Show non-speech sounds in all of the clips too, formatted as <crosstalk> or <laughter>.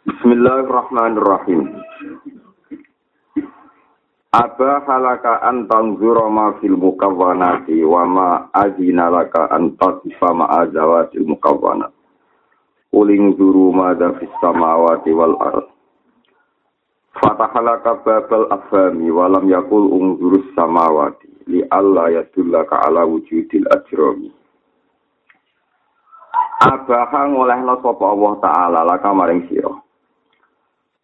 Bismillahirrahmanirrahim. Aba halaka an tanzura ma fil mukawwanati wa ma azina laka an tatifa ma azawatil. Uling zuru ma da fis samawati wal ard. Fatahalaka babal afami wa lam yakul ungzurus samawati li alla yadullaka ala wujudil ajrami. Abaha ngolehno sapa Allah taala laka maring.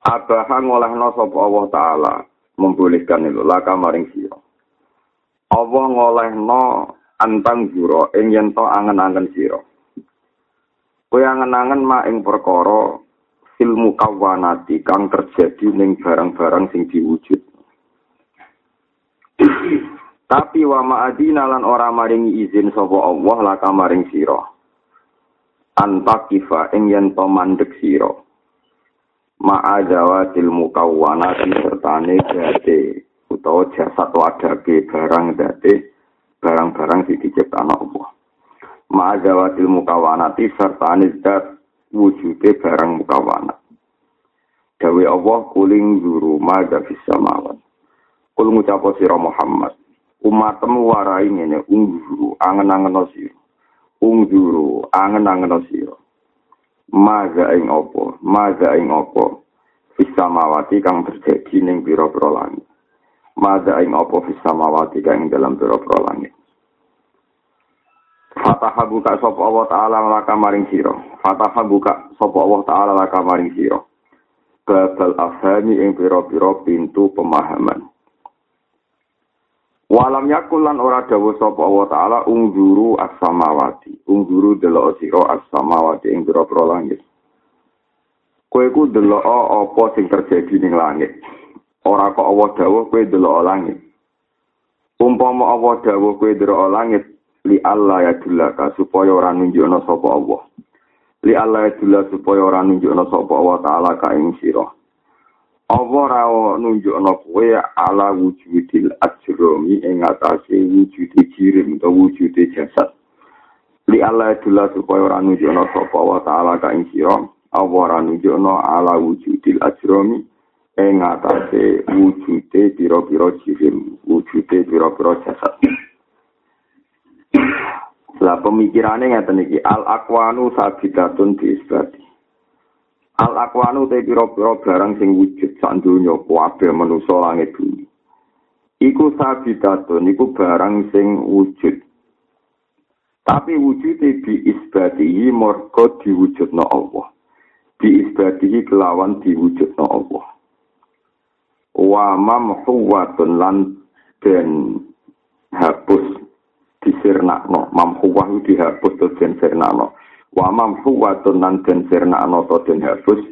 Abaha ngolehno sapa Allah taala membolehkan itu laka maring sira. Allah ngolehno antang juro ing yen to angen-angen sira. Kowe angen-angen ma ing perkara ilmu kawanati kang terjadi ning barang-barang sing diwujud. Tapi wa ma'adina lan ora maringi izin sapa Allah laka maring sira. Antakifa ing yen to mandek sira. Ma'ajawatil mukawwanati sertane date utawa jasad wadake barang date barang-barang sing diciptakno Allah. Ma'ajawatil mukawwanati sertane zat wujude barang mukawanat. Dawe Allah kuling zuru maga fis samawat. Kul ngucapo sira Muhammad, umatmu warai ngene ungguru angen-angen sira. Ungguru angen-angen sira. Maga ing apa? Maga ing apa? Fis samawati kang terjadi ning pira-pira langit. Maga ing apa fis samawati kang dalam pira-pira langit. Fataha buka sapa Allah taala laka maring sira. Fataha buka sapa Allah taala laka maring sira. Babal afhami ing pira-pira pintu pemahaman. Walam yakul lan ora dawuh sapa Allah taala ungguru as-samawati. Ungguru delok sira as-samawati ing pira-pira langit. Kowe ku delok apa sing terjadi ning langit. Ora kok Allah dawuh kowe delok langit. Umpama Allah dawuh kowe delok langit, li Allah ya dulaka supaya ora nunjukno sapa Allah. Li Allah ya dulaka supaya ora nunjukno sapa Allah taala ka ing sira. Allah ora nunjukno kowe ala wujudil ajromi ing atase wujude jirim utawa wujude jasad. Li Allah ya dulaka supaya ora nunjukno sapa Allah taala ka ing sira. Allah ora nunjukno ala wujudil ajromi ing atase wujude pira-pira jirim, wujude pira-pira jasad. Lah pemikirannya ngeten iki al akwanu sabidatun di isbati. Al akwanu te pira-pira barang sing wujud sak donya kabeh manusa langit bumi. Iku sabidatun iku barang sing wujud. Tapi wujude bi isbatihi mergo diwujudna Allah. Bi isbatihi kelawan diwujudna Allah. Wa mamhuwatun lan den hapus disirnakno mamhuwah dihapus to den sirnakno wa mamhuwatun nan den sirnakno to den hapus.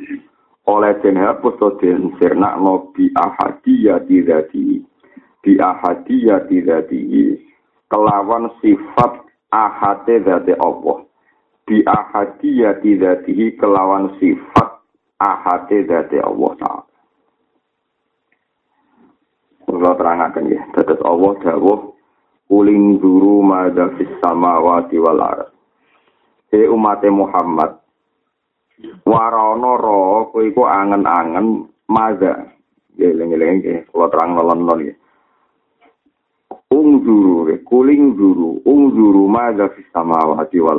Oleh den hapus to den sirnakno bi ahadiyati dzati bi ahadiyati dzati kelawan sifat ahate dzati Allah. Bi ahadiyati dzati kelawan sifat ahate dzati Allah taala. Kalau terangkan ya, tetes Allah dawuh Kuling duru mada fis samawati wal ard. de umate Muhammad. Warana ra kowe iku angen-angen maza. Ya lengeleng ke kula terang lelon-lelon ya unzuru kuling zuru unzuru maza fi samawati wal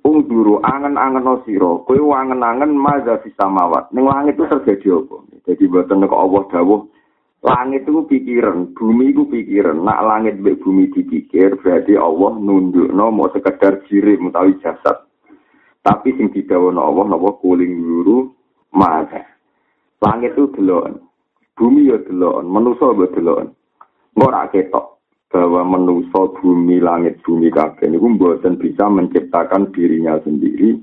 unzuru angen-angen sira kowe angen-angen maza fi samawat. Ning langit itu terjadi apa? Dadi mboten kok Allah dawuh Langit itu pikiran, bumi itu pikiran. Nak langit be bumi dipikir, berarti Allah nunduk no mau sekedar jirim utawi jasad. Tapi sing didawono Allah napa kuling guru mata. Langit itu delon, bumi ya delon, manusa ya delon. Ora ketok bahwa manusa bumi langit bumi kabeh niku mboten bisa menciptakan dirinya sendiri.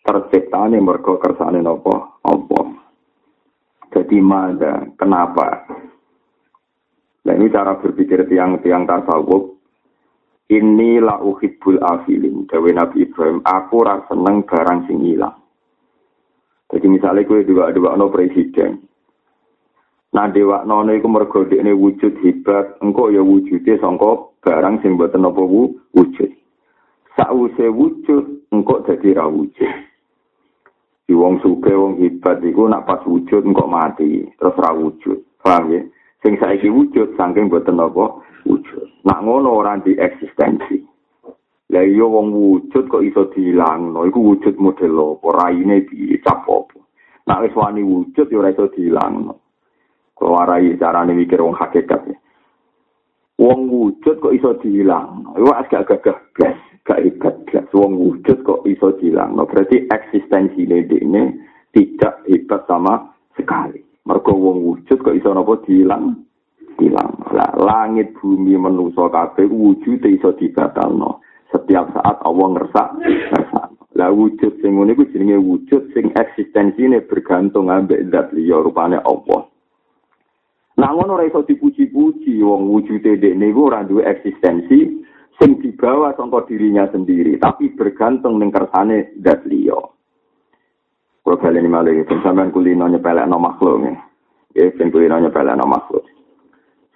Terciptane mergo kersane napa? Allah. Jadi mana? Kenapa? Nah ini cara berpikir tiang-tiang tasawuf. Ini la uhibbul afilin. Dawe Nabi Ibrahim, aku rasa seneng barang sing hilang. Jadi misalnya gue juga dua no presiden. Nah dewa nono iku mergo ini wujud hebat, engkau ya wujudnya sangka barang sing mboten apa wujud. Sause wujud engkau jadi ra wujud. Di wong suge, wong hebat iku nak pas wujud kok mati, terus ra wujud. Paham ya? Sing saiki wujud saking boten apa wujud. Nak ngono ora di eksistensi. Lah iya wong wujud kok iso dilangno, iku wujud model apa? Raine piye cap apa? Nak wis wani wujud ya ora iso dilangno. Kalau warai carane mikir wong hakikat ya. Wong wujud kok iso dihilang. Iku agak gagah blas, gak hebat blas. Wong wujud kok iso dihilang. No, berarti eksistensi ini tidak hebat sama sekali. Mergo wong wujud kok iso napa dihilang? Hilang. Lah, langit bumi manusa kabeh wujud iso dibatalno. Setiap saat Allah ngersak, ngersak. Lah wujud sing ngene iku jenenge wujud sing eksistensine bergantung ambek zat liya rupane Allah. Nah ngono ora iso dipuji-puji wong wujude dekne iku ora duwe eksistensi sing dibawa sangka dirinya sendiri, tapi bergantung ning kersane zat liya. Kulo baleni malih iki sampean kulino nyepelekno makhluk nggih. Ya sing kulino nyepelekno makhluk.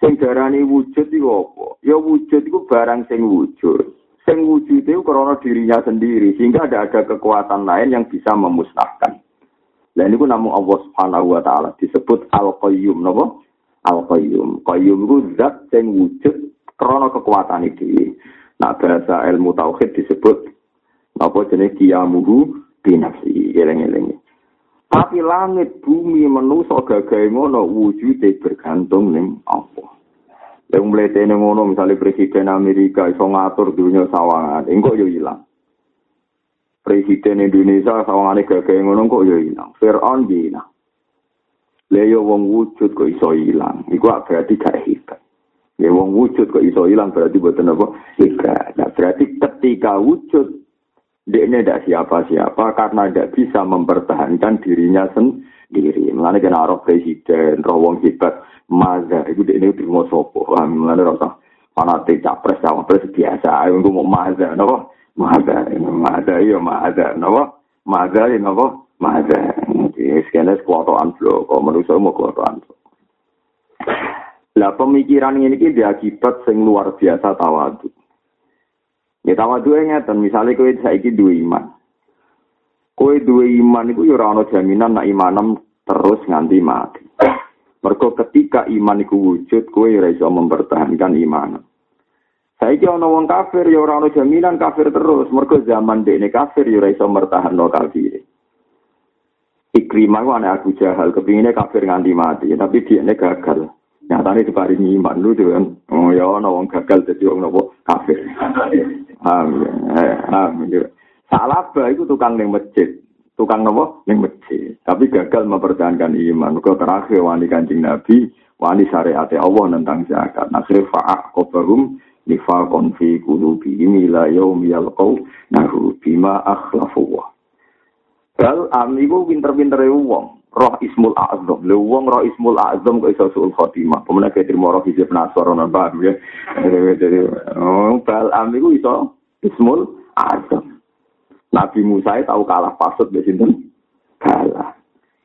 Sing darani wujud iku apa? Ya wujud iku barang sing wujud. Sing wujud itu karena dirinya sendiri, sehingga ada ada kekuatan lain yang bisa memusnahkan. Dan ini namun Allah Subhanahu wa taala disebut Al-Qayyum, napa? Al-Qayyum. Qayyum itu zat yang wujud karena kekuatan itu. Nah, bahasa ilmu tauhid disebut apa jenis kiamuhu binafsi. Eleng-eleng. Tapi langit, bumi, manusia gagai ngono wujudnya bergantung ning apa. Yang mletene ngono misalnya presiden Amerika iso ngatur dunia sawangan, engko yo ilang. Presiden Indonesia sawangane gagai ngono kok yo ilang. Fir'aun ilang. Leyo wong wujud kok iso ilang. Iku berarti gak hebat. Ya wong wujud kok iso ilang berarti buatan apa? Hebat. Nah, berarti ketika wujud dia ini tidak siapa-siapa karena tidak bisa mempertahankan dirinya sendiri. Mengenai kena roh presiden, roh wong hebat, maza, itu dia ini terima sopo. Mengenai rasa fanatik capres, cawapres biasa. Aku mau maza, nopo? Maza, maza, iya maza, nopo? Maza, iya nopo? Maza. Sekiannya sekuatoan blo, kok manusia mau kuatoan blo. Lah pemikiran ini ki diakibat sing luar biasa tawadu. Ya tawadu ngeten, misalnya kowe saiki duwe iman. Kowe duwe iman iku ya ora ana jaminan nak imanem terus nganti mati. Mergo ketika iman iku wujud, kowe ora iso mempertahankan iman. Saiki ana wong kafir ya ora ana jaminan kafir terus, mergo zaman dekne kafir ya ora iso mertahanno kafir. Ikrimah ku Abu Jahal, kepinginnya kafir nganti mati, tapi dia gagal. Nyatanya diparingi iman lu. Oh ya, ana wong gagal jadi wong nopo kafir. Amin. Salaba itu tukang ning masjid. Tukang nopo ning masjid. Tapi gagal mempertahankan iman. Kau terakhir wani kancing Nabi, wani syariat Allah tentang zakat. Nasir fa'ak kobahum nifakon fi qulubihim ila yaum yalqau nahu bima akhlafu Bal am iku pinter-pintere wong. Roh Ismul Azam. Lha wong Roh Ismul Azam kok iso suul khotimah. Pemene ke trimo roh hizib nasor ana paham ya. Jadi oh, bal am iku iso Ismul Azam. Nabi Musa tahu kalah pasut di sinten? Kalah.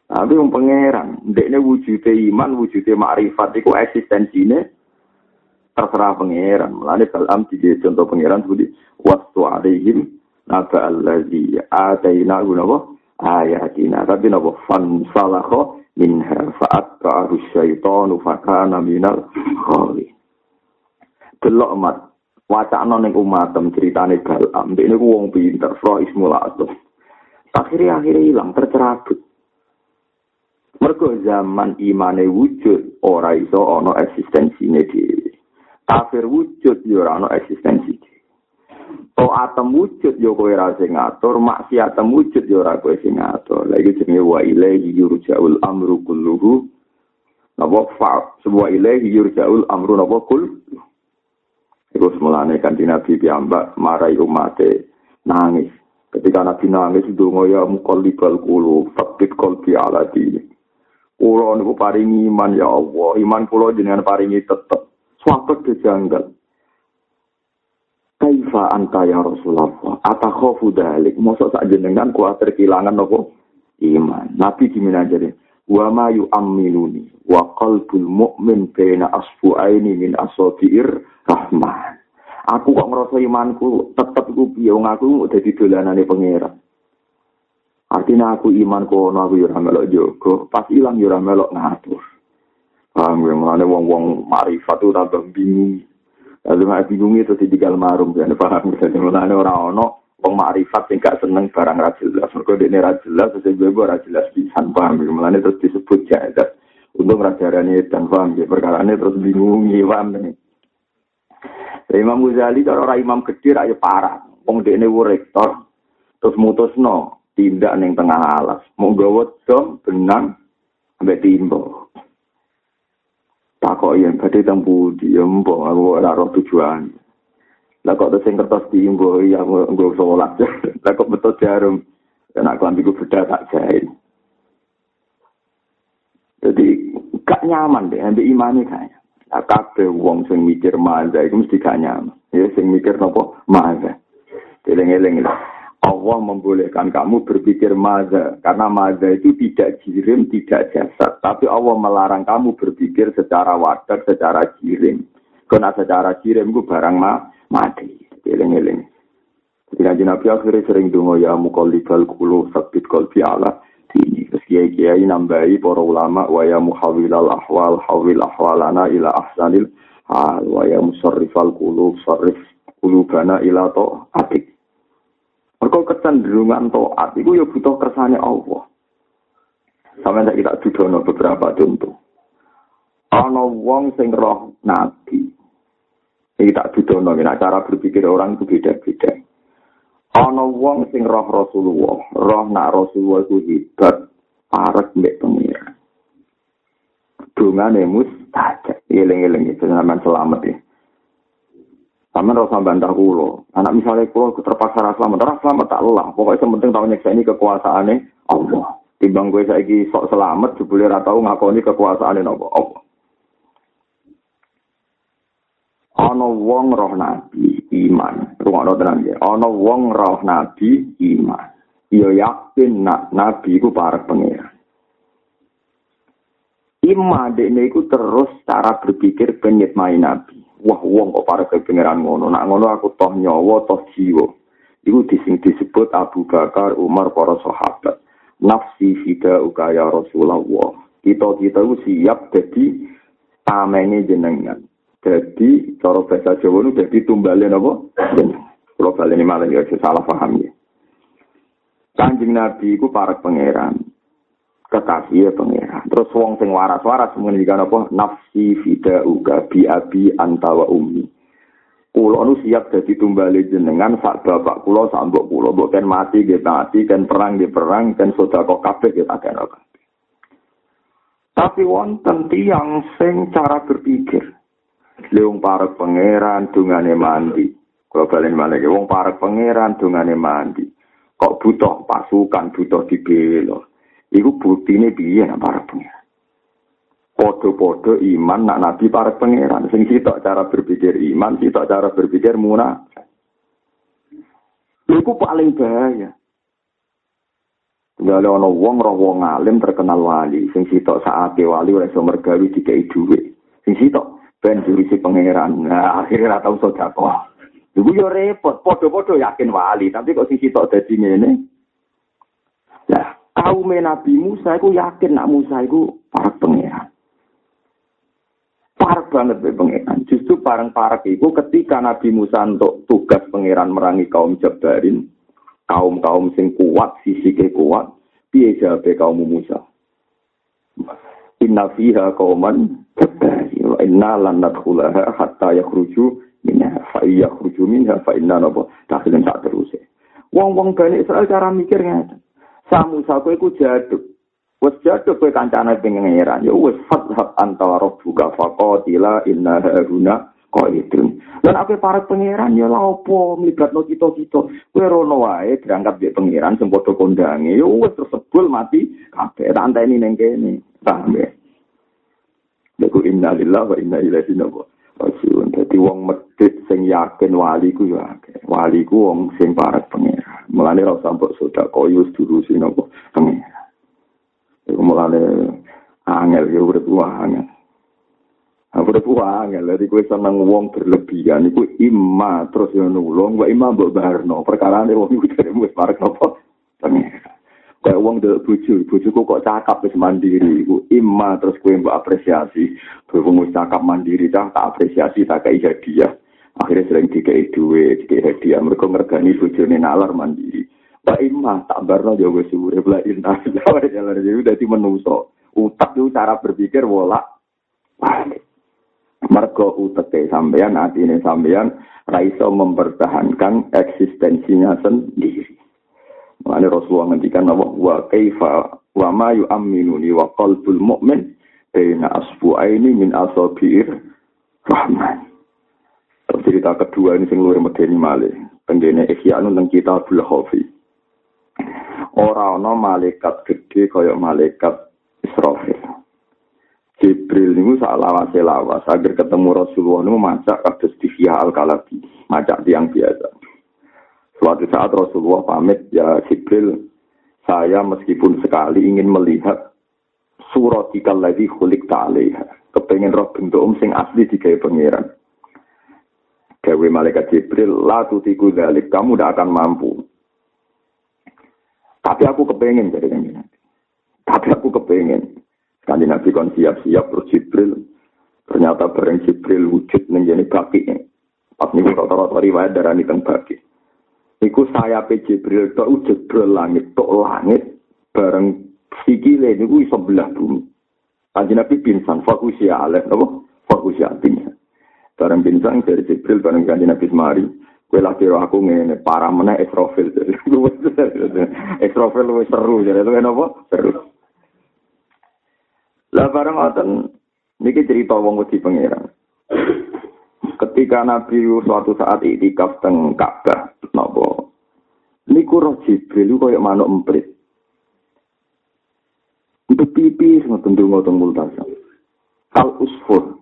Tapi wong pangeran, ndekne wujude iman, wujude makrifat iku eksistensine terserah pangeran. Mulane Balam di contoh pangeran seperti wastu alaihim naba allazi ataina gunawa ayatina tapi napa fan salakho minha fa'at ka'arus syaitanu fakana minal khali delok mat wacana ning umatem ceritane galam ini wong pinter fro ismul azam akhirnya akhirnya hilang tercerabut. Mergo zaman imane wujud ora iso ana eksistensine dhewe. Kafir wujud yo ora ana eksistensi To atem wujud yo kowe ra sing ngatur, maksiat wujud yo ora kowe sing ngatur. Lah iki jenenge wa ilaihi yurja'ul amru kulluhu. Napa fa sebuah ilahi yurja'ul amru napa kul. Iku semulane kan Nabi piyambak marai umate nangis. Ketika Nabi nangis donga ya muqallibal qulub, fakit qalbi ala dini. Kulo niku paringi iman ya Allah, iman kulo jenengan paringi tetep. Suatu kejanggal. Kaifa anta ya Rasulullah? Atakhofu dalik. Masa sak jenengan kuatir kehilangan nopo? Iman. Nabi gimana jadi? Wa ma yu'amminuni. Wa qalbul mu'min baina asfu'aini min asofi'ir rahman. Aku kok ngerasa imanku tetep ku piye wong aku dadi dolanane pangeran. Artinya aku iman kono aku yo ora melok jogo, pas ilang yo ora melok ngatur. Paham ya, mulane wong-wong marifat tambah bingung. Lalu nggak bingung itu di digal marum, ya paham ya. Mulane ora ono wong marifat sing gak seneng barang ra jelas. Mergo dekne ra jelas, terus gue ora jelas pisan, paham ya. Mulane terus disebut jahat. Untung ra darane dan paham ya, perkara ini terus bingung, paham ya. Imam Ghazali kalau orang imam gede ra parah. Wong dekne rektor terus mutusno tindak ning tengah alas. Mau gawa dom benang ambek timbo. Takok yen badhe ya mbok aku ora roh tujuan. Lah kok sing kertas timbo ya nggo salat. <laughs> Lah kok betul jarum. Aku ambil beda tak jahit. Jadi gak nyaman deh, ambil imani kayaknya. Nah, kabeh wong sing mikir maza itu mesti gak nyaman. Ya sing mikir nopo maza. Eling-eling lah. Allah membolehkan kamu berpikir maza. Karena maza itu tidak jirim, tidak jasad. Tapi Allah melarang kamu berpikir secara wadah, secara jirim. Karena secara jirim itu barang ma mati. Eling-eling. Jadi kanji Nabi akhirnya sering dungo ya mukolibal kulu sabit kolbi Allah. Ini terus kiai kiai nambahi para ulama wa ya muhawilal ahwal hawil ahwalana ila ahsanil hal wa ya musarrifal kulub sarrif kulubana ila to atik Mereka kecenderungan to'at, itu ya butuh kersane Allah. Sampai saya kita dudono beberapa contoh. Ana wong sing roh nabi. Iki tak dudono, nah, cara berpikir orang itu beda-beda. Ana wong sing roh Rasulullah, roh nak Rasulullah itu hebat, parek mbek pengira. Dungane mustajab. Eling-eling itu selamat ya. Sama rasa bantah kulo. Anak misalnya kulo terpaksa rasa selamat, rasa selamat tak lelah. Pokoknya sementing tahu nyeksa ini kekuasaannya Allah. Timbang gue saya sok selamat, jebule ratau ngakoni kekuasaannya Allah. Allah. Ana wong roh nabi iman. Rungokno tenan ya. Ana wong roh nabi iman. Yo yakin nak nabi ku para pangeran. Iman dekne iku terus cara berpikir penyet main nabi. Wah wong kok para kepengeran ngono nak ngono aku toh nyawa toh jiwa. Iku dising disebut Abu Bakar Umar para sahabat. Nafsi fida ukaya Rasulullah. Kita kita itu siap jadi tamene jenengan. Jadi cara bahasa Jawa itu jadi tumbalin apa? Kalau kalian ini malah ya salah paham ya. Kanjeng Nabi itu para pangeran. Kekasih ya pengira. Terus wong sing waras-waras mengendikan apa nafsi fida uga bi abi antawa umi. Kulo nu siap jadi tumbali jenengan sak bapak kulo sak mbok kulo mbok kan mati nggih mati kan perang nggih perang kan sedekah kabeh nggih tak Tapi wonten tiyang sing cara berpikir. Leung para pangeran dungane mandi. Kalau balen malah wong para pangeran dungane mandi. Kok butuh pasukan, butuh dibelo. Iku buktine piye nak para pengiran. Podo-podo iman nak nabi para pangeran. Sing sitok cara berpikir iman, sitok cara berpikir munafik. Iku paling bahaya. Tinggal ana wong roh wong alim terkenal wali, sing sitok saate wali oleh iso mergawi dikai dhuwit. Sing sitok ben jurisi pangeran. Nah, akhirnya ora tau sedekah. Iku yo repot, padha-padha yakin wali, tapi kok sing sitok dadi ngene. Ya, kaum Nabi Musa itu yakin nak Musa itu para pangeran. Parah banget be pangeran. Justru parang parah itu ketika Nabi Musa untuk tugas pangeran merangi kaum Jabarin, kaum kaum sing kuat, sisi ke kuat, piye jabe kaum Musa. Inna fiha kauman wa inna lan nadkhulaha hatta yakhruju minha fa yakhruju minha fa inna nabo takhilun sak terus. Wong-wong Bani Israel cara mikir ngeten. Samusa kowe iku jaduk. Wes jaduk kowe kancane pengeran. Ya wes fathab antara rabbuka faqatila inna haruna qaidun. Dan aku para pangeran ya lha opo mlibatno kita-kita. Kowe rono wae berangkat di pangeran sing padha. Ya wes tersebul mati kabeh. Tak anteni ning kene. Paham ya? Lagu inna lillahi wa inna ilaihi raji'un. Wong medhit sing yakin wali ku ya Wali ku wong sing parek pangeran. Mulane ora usah mbok sedekah koyo durusi napa pengira. Iku mulane angel yo urip angel. Aku udah tua angel, jadi gue seneng wong berlebihan, iku ima terus yang nulung, gue ima mbok barno, perkara ini wong itu dari gue parek nopo, pengira. Kayak wong delok bojo, bojoku kok cakap wis mandiri, iku imma terus kowe mbok apresiasi. Berhubung cakap mandiri cah tak apresiasi tak kei hadiah. Akhirnya sering dikei duit, dikei hadiah. Mereka ngergani bojone nalar mandiri. Pak imma tak barno yo wis urip la inna <laughs> jalan jadi dadi menungso. Utak itu cara berpikir wolak. Mergo uteke sampean, atine sampean ra iso mempertahankan eksistensinya sendiri. Makanya Rasulullah ngendikan bahwa wa kaifa wa ma yu'minuni wa qalbul mu'min baina asbu'aini min asabi'ir rahman. Cerita kedua ini sing luwih medeni malih. Tenggene Ihyanun teng Kitabul Khafi. Ora ana malaikat gede kaya malaikat Israfil. Jibril niku sak lawase lawas agar ketemu Rasulullah niku macak kados Dihya al-Kalabi, macak tiang biasa. Suatu saat Rasulullah pamit, ya Jibril, saya meskipun sekali ingin melihat surat ikal lagi kulik ta'alaiha. Kepengen roh bentuk um sing asli di gaya pangeran. Gawe malaikat Jibril, la tutiku dalik, kamu tidak akan mampu. Tapi aku kepengen jadi kan Tapi aku kepengen. Sekali Nabi kon siap-siap terus Jibril. Ternyata bareng Jibril wujud menjadi baki. Pas nih kalau riwayat darah ini baki. Iku saya Jibril tok jebrol langit tok langit bareng sikile niku iso belah bumi. Kanjeng Nabi pingsan fokus ya alef napa? Fokus ya pingsan. Bareng pingsan dari Jibril bareng kanjeng Nabi semari. Kue lagi aku ngene para meneh Israfil. <laughs> Israfil luwih seru jadi itu apa? Seru. Lah bareng ngoten niki cerita wong wedi pangeran. Ketika Nabi suatu saat itikaf teng Ka'bah, napa? Niku roh Jibril kaya manuk emprit. Untuk pipi ngoten donga teng multasa. Kal usfur.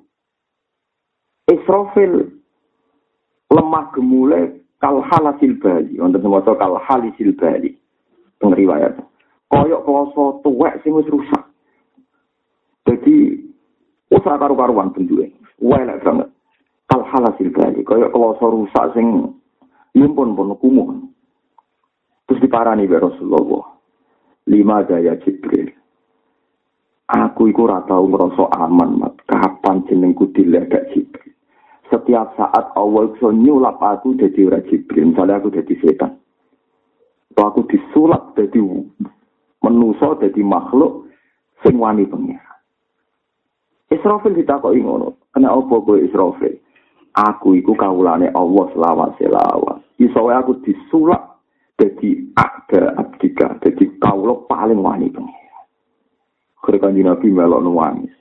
Israfil lemah gemule kal halasil bali, wonten maca kal halisil bali. Teng riwayat. Koyok kloso tuwek sing wis rusak. Jadi usah karu-karuan bentuke. Welek banget. Al halasil bali kaya kloso rusak sing yumpun pun kumuh. Terus diparani be Rasulullah lima daya Jibril aku iku ora tau ngrasa aman mat. Kapan jenengku diledak Jibril? Setiap saat Allah iso nyulap aku dadi ora Jibril. Misalnya aku dadi setan. Atau aku disulap dadi menusa dadi makhluk sing wani pengira Israfil ditakoki ngono, kena apa kowe Israfil? Aku iku kawulane Allah selawase lawas. Iso aku disulak dadi ada abdika, dadi kawula paling wani pengira. Kira Nabi melok nangis.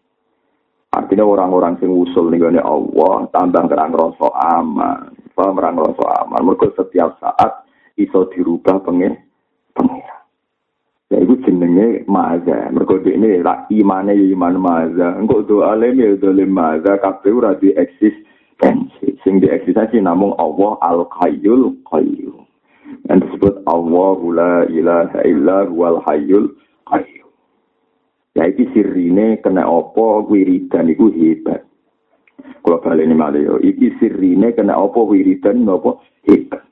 Artinya orang-orang sing usul nih Allah tambah kerang rasa aman, paham kerang rasa aman. Mereka setiap saat iso dirubah pengen pengira. Ya itu jenenge maza. Mereka ini lah imane iman maza. Engkau doa lem doa maza. Kafe ura di eksis. Sing di eksistensi namun Allah al-qayyul qayyum. Yang disebut Allah la ilaha illa huwal hayyul qayyum. Ya iki sirine kena apa wiridan iku hebat. Kalau balik ini malah yo, iki sirine kena apa wiridan apa hebat.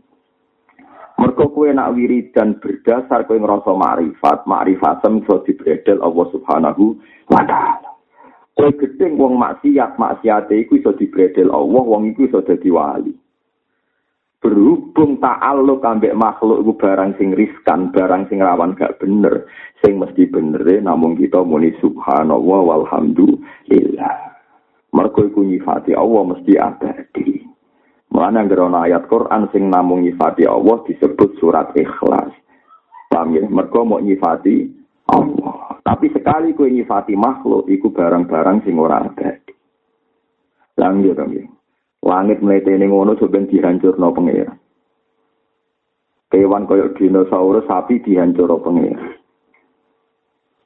Mereka kue nak wiridan berdasar kue ngerasa makrifat, makrifat iso dibredel Allah Subhanahu wa taala. Kowe gedeng wong maksiat, maksiate iku iso dibredel Allah, wong iku iso dadi wali. Berhubung ta'alluq ambek makhluk iku barang sing riskan, barang sing rawan gak bener, sing mesti bener namun kita muni subhanallah walhamdulillah. Mergo iku nyifati Allah mesti abadi. Mulane anggere ana ayat Quran sing namung nyifati Allah disebut surat Ikhlas. Paham ya? Mergo mau nyifati Allah. Tapi sekali kue nyifati makhluk, iku barang-barang sing ora abadi. Langit dong ya. Langit ini ngono sebenarnya dihancur no pengira. Kewan koyok dinosaurus sapi dihancur no pengira.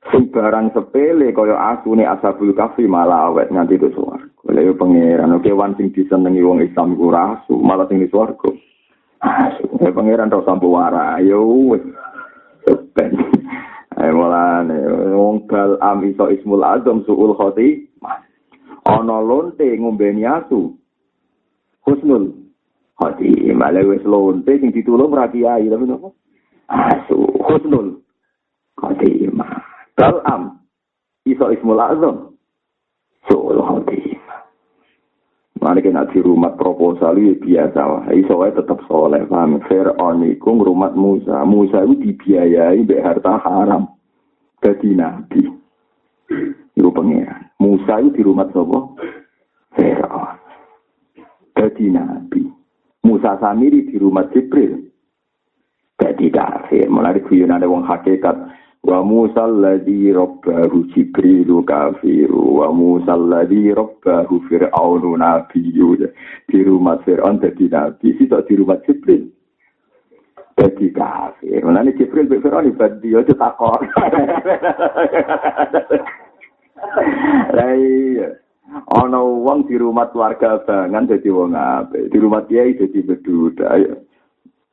Barang sepele koyok asu nih asabul kafi malah awet nganti itu suar. Kalau yo pangeran, kewan sing disenengi wong Islam ku rasu, malah sing di suarga. Asu, pangeran tau sampo warai, yo wes. Eh mulane wong bal am iso ismul azam suul khoti. Ana lonte ngombeni asu. Husnul khoti. Male wis lonte sing ditulung ra kiai tapi nopo? Asu husnul khotimah. Bal am iso ismul azam. Suul khotimah. Mari kena di rumah proposal itu biasa wah. Iso wae tetep soleh paham. Fir'aun iku ngrumat Musa. Musa itu dibiayai mbek harta haram. Dadi nabi. Iku pengiran. Musa itu di rumah sapa? Fir'aun. Dadi nabi. Musa Samiri di rumah Jibril. Dadi kafir. Mulai guyonan wong hakikat. Wa Musa alladhi rabbahu Jibrilu kafiru. Wa Musa alladhi rabbahu Fir'aunu nabiyyu. Di rumah Fir'aun dadi nabi. Sitok di rumah Jibril. Dadi kafir. Mulai Jibril be Fir'aun ibadi. Ojo takor. <laughs> Lah iya. Ana wong di rumah keluarga bangan dadi wong apik. Di rumah kiai dadi beduda. Ayo.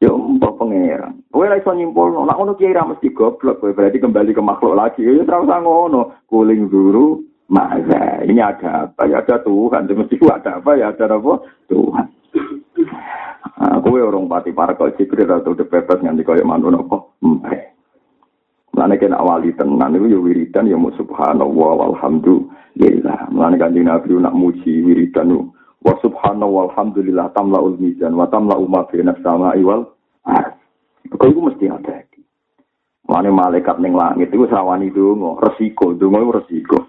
Ya mbok pangeran. Kowe ora iso nyimpul, nek ngono kiai ra mesti goblok, kowe berarti kembali ke makhluk lagi. Ya ora usah ngono. Kuling dulu Masa ini ada apa? Ya ada Tuhan. Mesti ada apa? Ya ada apa? Tuhan. Nah, kowe orang pati para kau jibril atau bebas nganti kau yang mantu nopo. Mulane kena wali tenan itu ya wiridan ya subhanallah walhamdulillah. Mulane kanjeng Nabi nak muji wiridan wa subhanallah walhamdulillah tamlaul mizan wa tamlau ma fi sama'i wal ardh. Kau itu mesti ada. Mulane malaikat ning langit itu sawani donga, resiko, donga itu resiko.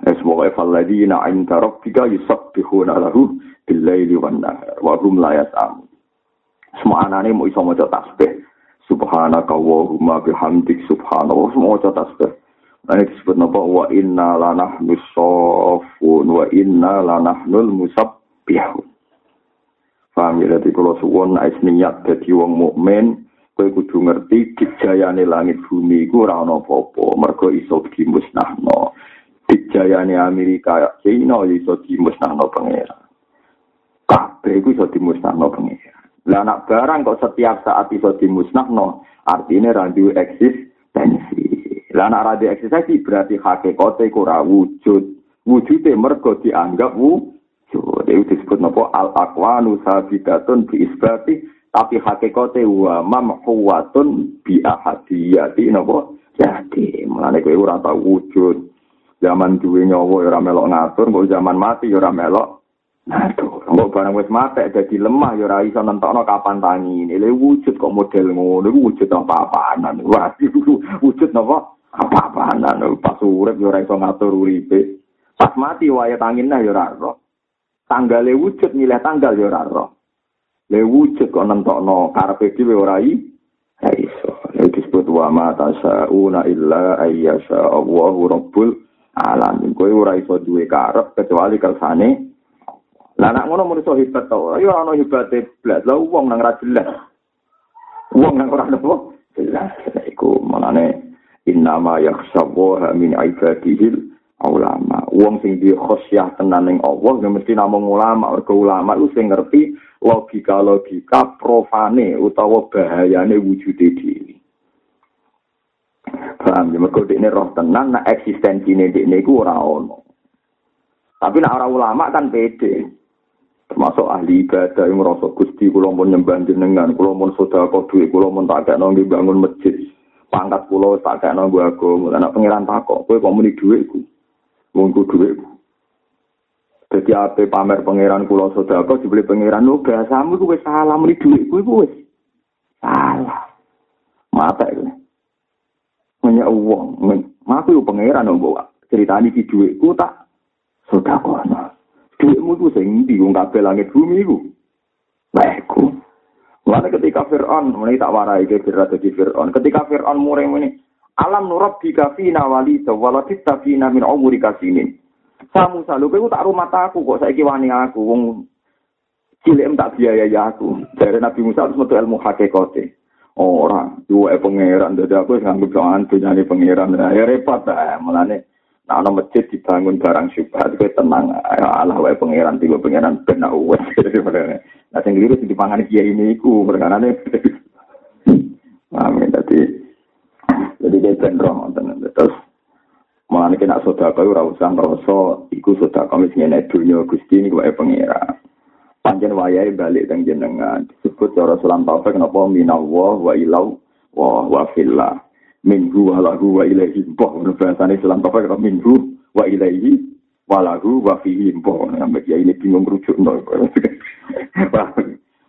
Semoga faladina inda rabbika yusabbihuna lahu bil-laili wan nahar wa hum la yas'amun. Semua anane mau iso maca tasbih. Subhanaka Allahumma bihamdik subhanallah semua maca tasbih. Ini disebut napa wa inna lanahnu sofun wa inna lanahnul musabbihun. Paham ya, jadi kalau suwon ais niat jadi wong mukmin, kowe kudu ngerti dijayane langit bumi iku ora ana apa-apa, mergo iso dimusnahno. Dijayane Amerika, China iso dimusnahno pangeran. Kabeh iku iso dimusnahno pangeran. Lah anak barang kok setiap saat iso dimusnahno, artinya randu eksistensi. Lah anak randu eksistensi berarti hakikate ora wujud. Wujude mergo dianggap wujud. Itu disebut napa? Al aqwanu sabidatun bi isbati tapi hakikate wa mamhuwatun bi ahadiyati napa? Jadi mulane kowe ora tau wujud. Zaman duwe nyawa ora melok ngatur kok zaman mati ora melok ngatur. Kok barang wis mati dadi lemah ya ora iso nentokno kapan tangi. Ini le wujud kok model ngono wujud apa-apaan wah iku wujud napa? Apa-apaan pas urip ya ora iso ngatur uripe. Pas mati wae tangin ya ora tanggale wujud milih tanggal ya ora roh. Le wujud kok nentokno karepe dhewe ora iso. Itu disebut wa ma tasyauna illa ayyasha Allahu rabbul alamin. Kowe ora iso duwe karep kecuali kersane lah nek ngono menungso hebat to? Ya ora ono hebate blas. Lha wong nang ra jelas. Wong nang ora ono jelas. Iku manane innama yakhshabu min ibadihil ulama. Wong sing di khosyah tenan ning Allah ya mesti namung ulama. Mergo ulama lu sing ngerti logika-logika profane utawa bahayane wujude dhewe. Paham ya, mergo ini roh tenan, nah eksistensi ini ini ku ora ono. Tapi nak orang ulama kan pede. Termasuk ahli ibadah yang merasa gusti, kalau mau nyembah jenengan, kalau mau sodako duit, kalau mau tak nonggi bangun masjid, pangkat pulau tak kayak nonggi agama, anak pengiran takok, kue kok meni duitku. Wongku duitku. Jadi apa pamer pangeran kulo sodako dibeli pangeran lu bahasamu gue salah meni duitku gue salah. Mata itu. Hanya uang. Aku yo pangeran bawa ceritani di duitku tak sodako. Duitmu itu sing di wong langit bumi ku. Baikku. Lalu ketika Fir'aun, ini tak warai ke Fir'aun jadi Fir'aun. Ketika Fir'aun muring ini, alam nurab di kafina wali waladit tafina min umuri kasinin. Samu salu kowe tak rumah aku kok saiki wani aku wong cilik tak biayai aku. Dari Nabi Musa harus metu ilmu hakikate. Ora, duwe pangeran dadi aku nganggo jangan dunyane pangeran. Ya repot ta, mulane Nah, ana masjid dibangun barang syubhat kowe tenang. Allah wae pangeran tiba pangeran ben wes. <laughs> Nah, sing keliru sing dipangani kiai ini iku perkarane. <laughs> Amin ben roh terus Mulane kena sedekah ora usah ngrasa iku sedekah wis ngene dunya Gusti niku wae pangeran. Panjen wayahe balik teng jenengan. Disebut cara salam taufik napa? Minallah wa ilau wa wa fillah. minggu walahu wa ilaihi. Mbah ngono bahasane Islam apa kira minggu wa ilaihi walahu wa fihi. Mbah sampe ya ini bingung rujukno <laughs>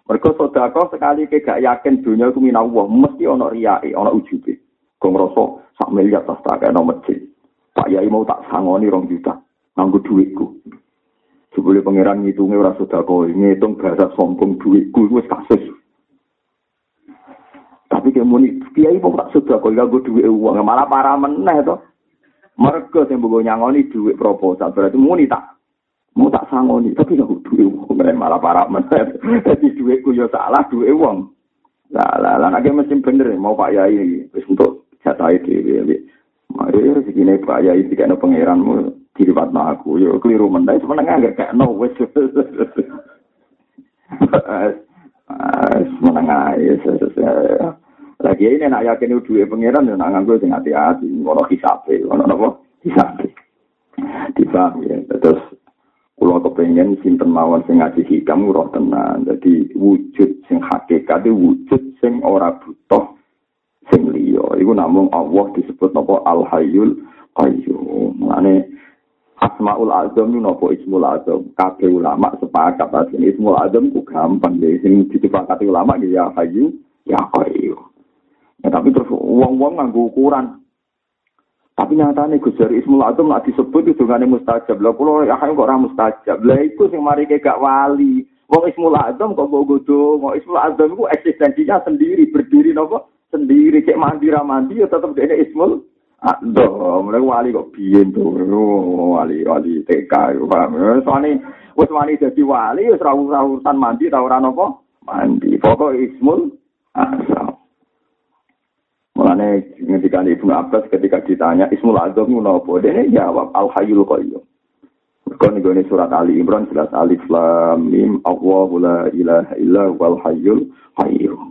mereka sedekah sekali ke gak yakin dunia itu minallah. Mesti ana riyae ana ujube kok ngrasa sak miliar tas tak ana masjid Pak Yai mau tak sangoni rong juta nganggo duitku Sebelum pangeran ngitungnya ora sedekah ngitung bahasa sombong duitku wis kasus Tapi kayak muni, kiai mau tak sudah gak gue duit uang, malah parah meneh to. Mereka yang bawa nyangoni duit proposal, berarti muni tak mau tak sangoni, tapi gak duit uang, malah parah meneh. <laughs> Jadi duitku ya salah, duit uang. Lah lah lah, nanti mesti bener mau Pak Yai, wis untuk jatah itu. Mari segini Pak Yai tiga no pangeranmu dilipat aku, yo keliru meneh, sebenarnya gak kayak no wes. menengah ya lagi ini nak yakin duit pangeran ya nak nganggo sing hati-hati. Ngono hisabe ngono napa? Hisabe dipaham ya. Terus kula kepengen sinten mawon sing ngaji hikam roh tenan. Dadi wujud sing hakikat wujud sing ora butuh sing iku namung Allah disebut napa al hayyul qayyum mane Asmaul Azam itu nopo Ismul Azam. Kabeh ulama sepakat bahwa Ismul Azam itu gampang deh. Sing disepakati ulama ya Hayu, ya Qayyum. Ya, tapi terus uang-uang nganggo ukuran. Tapi nyatanya Gus Ismul Azam lah disebut itu dengan mustajab. Lah kalau ya kok orang mustajab. Lah itu sing mari gak wali. Wong Ismul Azam kok mbok godo. Wong Ismul Azam itu eksistensinya sendiri, berdiri nopo sendiri. Cek mandi ra mandi ya tetep dene Ismul Aduh, mereka wali kok biyen tuh, wali wali TK, paham? Soalnya, wes wali jadi wali, wes rawur rawuran mandi, rawuran apa? Mandi. Pokok Ismul Azam. Mulane ketika Ibnu Abbas ketika ditanya Ismul Azam itu apa? Dia jawab Al Hayyul Qayyum. Kon ini surat Ali Imran jelas Alif Lam Mim Allahu la ilaha illa wal hayyul qayyum.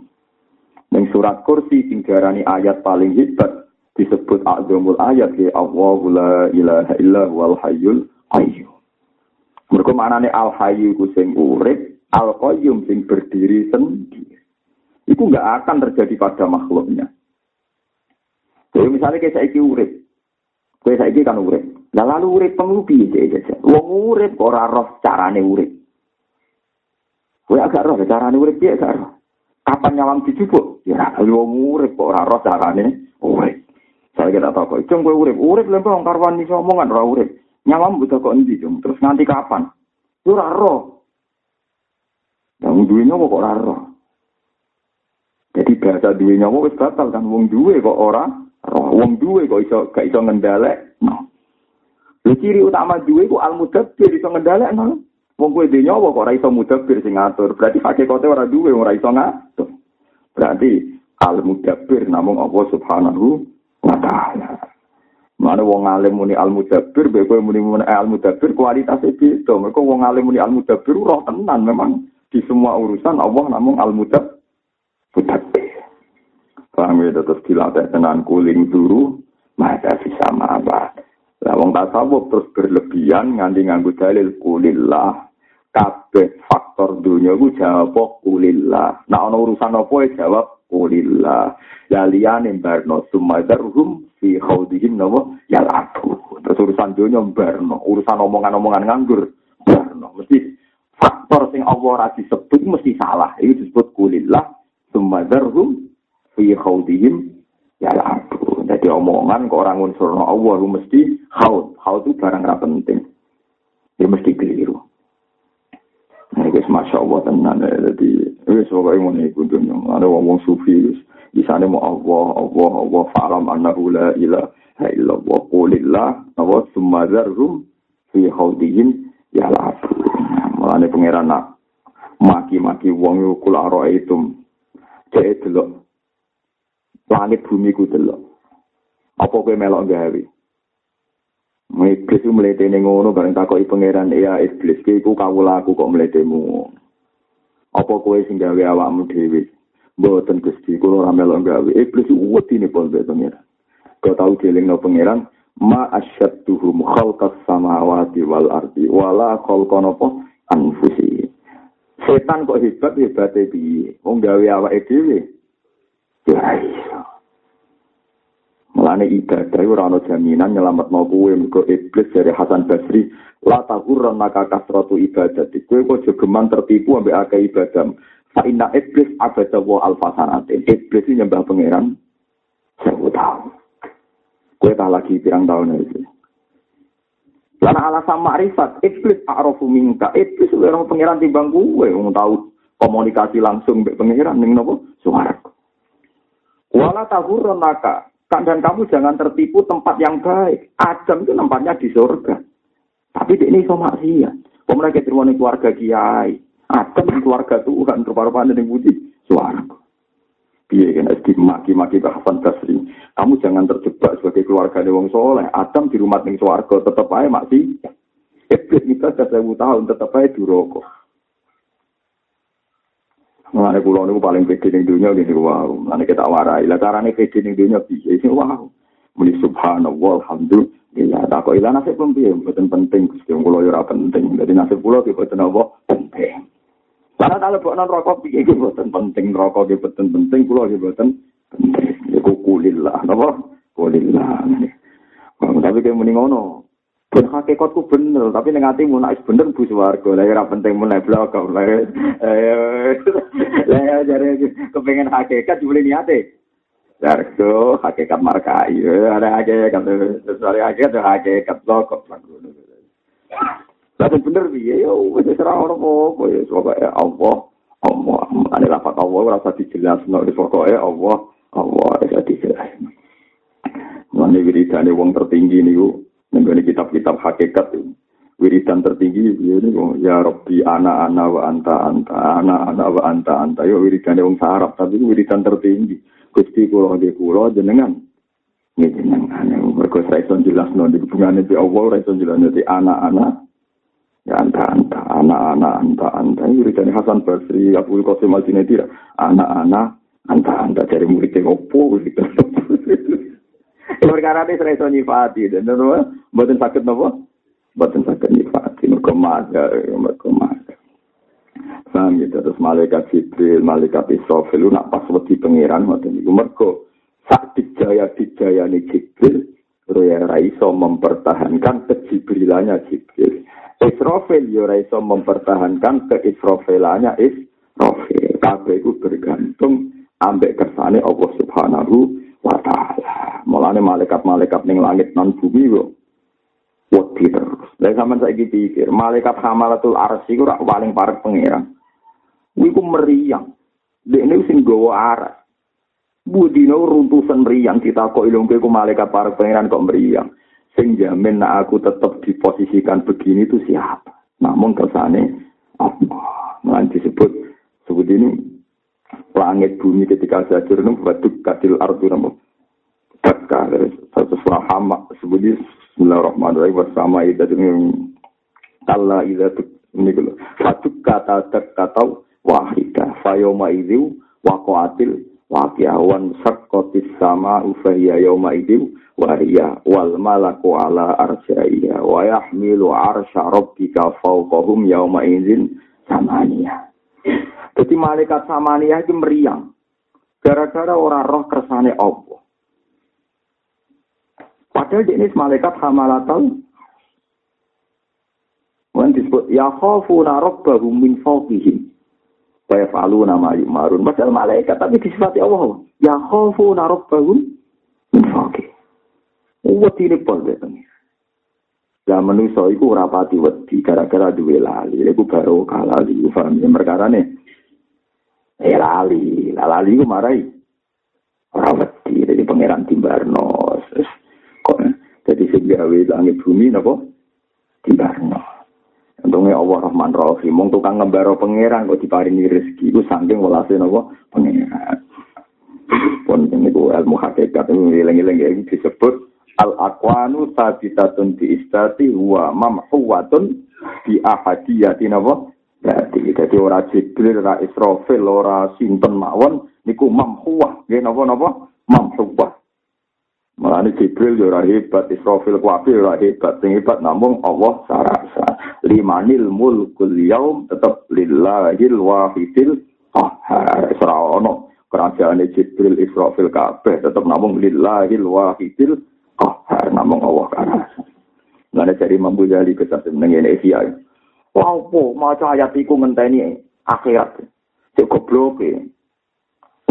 Ning surat kursi sing ayat paling hebat disebut azamul ayat ya Allahu la ilaha illa wal hayyul qayyum. Mergo al hayyu ku sing al qayyum sing berdiri sendiri. Itu enggak akan terjadi pada makhluknya. Jadi misalnya kayak saya urip, kayak saya kan urip. Nah lalu urip pengu piye aja. Wong urip kok ora roh carane urip. Kowe agak roh carane urip piye gak roh. Kapan nyawang dijupuk? Ya wong urip kok ora roh carane urip. Saya kira tahu kok, cung kowe urip, urip lha wong karwan iso omongan ora urip. Nyawang butuh kok endi, cung? Terus nganti kapan? Ora roh. Yang duwe nyawa kok ora roh. Jadi bahasa duwe nyawa wis batal kan wong duwe kok ora roh wong duwe kok iso gak iso ngendalek no. Lha ciri utama duwe ku al mudabbir iso ngendalek no. Wong kowe nyawa kok ora iso mudabbir sing ngatur. Berarti hakikate ora duwe ora iso ngatur. Berarti al mudabbir namung Allah Subhanahu wa taala. Mana wong alim muni al mudabbir, be kowe muni muni al mudabbir kualitas beda. Mereka wong alim muni al mudabbir roh tenan memang di semua urusan Allah namung al mudabbir. Paham ya terus dilatih tenan kuling dulu, maka bisa apa. Lah wong tasawuf terus berlebihan nganti nganggo dalil kulillah. Kabeh faktor dunia ku jawab kulillah. Nah ana urusan apa ya jawab kulillah. Ya liyane barno sumadarhum fi khaudihim nawa ya laku. Terus urusan dunia barno, urusan omongan-omongan nganggur barno. Mesti faktor sing Allah ra disebut mesti salah. Itu disebut kulillah sumadarhum fi khawdihim ya labu. Jadi omongan kok orang unsur Allah mesti khawd. Khawd itu barang gak penting. Dia mesti keliru. Ini masya Allah tenan ya. Jadi, ini pokoknya mau ikut dunia. Ada ngomong sufi. Di sana mau Allah, Allah, Allah. Fa'alam annahu la ilaha illallah. Qulillah. Allah summazarhum fi khawdihim ya labu. Mulanya pengeran nak. Maki-maki wong yu kula roh itu. Cek delok langit bumi ku delok. Apa kowe melok gawe? Iblis ku mletene ngono bareng pangeran ya iblis ki iku kawula aku kok mletemu. Apa kowe sing gawe awakmu dhewe? Mboten Gusti, kula ora melok gawe. Iblis wedine pon pangeran. Kau tahu no pangeran, ma asyadduhum khalqas samawati wal ardi wala khalqan apa anfusi. Setan kok hebat hebate piye? Wong gawe awake dhewe Ya iso. Mulane ibadah ora ana jaminan nyelametno kowe mergo iblis dari Hasan Basri la maka kasratu ibadah. Kowe kok jogeman tertipu ambek akeh ibadah. Fa inna iblis abada wa alfasanatin. Iblis ini nyembah pangeran sewu tahun. Kowe tak lagi pirang tahun itu. Karena alasan makrifat, iblis a'rafu minka. Iblis ora pangeran timbang kowe wong tau komunikasi langsung mbek pangeran ning napa? Suara. Wala tahurran maka dan kamu jangan tertipu tempat yang baik. Adam itu tempatnya di surga. Tapi ini iso maksiat. Pemerintah keterima keluarga kiai. Adam di keluarga Tuhan. Rupa-rupa yang budi. Suara. Biar kan maki-maki bahasan Basri. Kamu jangan terjebak sebagai keluarga wong soleh. Adam di rumah ning suarga tetap aja maksiat. Iblis kita sudah tahun tetap aja duroko. Mengenai pulau ini paling pede di dunia gini wow. Mengenai kita warai. Lah caranya pede di dunia bisa ini wow. Muni subhanallah alhamdulillah. Tak kok ilah nasib pun piye mboten penting Gusti pulau ora penting. Jadi nasib pulau ki boten apa penting. Karena kalau non rokok piye ki boten penting rokok ki boten penting pulau ki boten penting. Iku kulillah napa? Kulillah. Tapi kayak muni ngono. Ben hakikatku bener, tapi ning atimu nek bener bu swarga. Lah ora penting mulai blok kok. <laughs> Lah ya jare kepengin hakikat boleh niate. Jargo hakikat markai. Ada hakikat, ada hakikat, ada hakikat blok. Tapi bener piye yo wis ora ono apa ya Allah. Allah, ane lafat Allah ora usah dijelasno wis pokoke Allah, Allah wis dijelasno. Mane wiridane wong tertinggi niku Nenggone kitab-kitab hakikat itu. Ya ini ya Rabbi ana ana wa anta anta ana ana wa anta anta. Yo wiridan wong Arab tapi wiridan tertinggi. Gusti kula nggih kula jenengan. Nggih jenengan mergo saya iso jelasno di hubungane di Allah ora iso jelasno di ana ana ya anta anta ana ana anta. Anta wiridan Hasan Basri Abu Qasim Al-Junaidi ana ana anta anta. Dari murid opo wiridan <laughs> Perkara ini saya iso nyifati, dan itu buatan sakit nopo, buatan sakit mereka maga, mereka maga. Paham gitu, terus malaikat Jibril, malaikat Israfil, nak pas wedi pengiran, buatan itu mereka sak dijaya nih Jibril, ya raiso mempertahankan kejibrilannya Jibril. Israfil ya raiso mempertahankan keisrafilannya Israfil. Kabeh itu bergantung ambek kersane Allah Subhanahu wa ta'ala. Mulane malaikat-malaikat ning langit non bumi kok wedi terus. Lah sampean saiki pikir, malaikat hamalatul arsy ku paling parek pangeran. Kuwi ku meriang. Dekne sing gawa aras. Budino runtusan meriang kita kok ilung ku malaikat parek pangeran kok meriang. Sing jamin nak aku tetap diposisikan begini itu siapa? Namun kersane Allah. Mulai disebut sebut ini langit bumi ketika hancur itu baduk katil ardu nama dakka satu surah hama sebut Bismillahirrahmanirrahim. Bersama itu dengan kalla ida ini dulu baduk kata kata wahida. Fayoma itu wakoatil wakiawan sakotis sama ufahiyya yoma itu wahiyya wal malaku ala arsyaiya. Wa yahmilu arsya rabbika fawqahum yawma izin samaniya. Jadi malaikat samaniyah itu meriang. Gara-gara orang roh kersane Allah. Padahal ini malaikat hamalatal. Wan disebut ya khafuna rabbahum min fawqihim. Wa yaf'aluna ma yu'marun. Padahal malaikat tapi disifati Allah. Ya khafuna rabbahum min fawqihim. Wedi ini pol betulnya. Lah manusa iku ora pati wedi gara-gara duwe lali. Iku baru kalah di paham ya nih. Eh lali, lali ku marai. Ora wedi pangeran gawe langit bumi napa? Timbarno. Untungnya Allah Rahman Rahim, mong tukang ngembaro pangeran kok diparingi rezeki, itu saking walase napa pangeran. Pun ini ilmu hakikat ini ngiling-ngiling disebut al akwanu sabitatun di istati wa mamhuwatun di ahadiyati napa berarti jadi ora jibril ora israfil ora sinten mawon niku mamhuwah nggih napa napa mamhuwah Malane Jibril yo ora hebat, Israfil kuwi ora hebat, sing hebat namung Allah sarasa. Limanil mulkul yaum tetep lillahil wahidil qahhar. Ora kerajaan Jibril Israfil kabeh tetap namung lillahil wahidil qahar namung Allah kana. Ngene dari mampu jadi kesat meneng Asia. Wah, apa maca ayat iku ngenteni akhirat. Cek goblok e.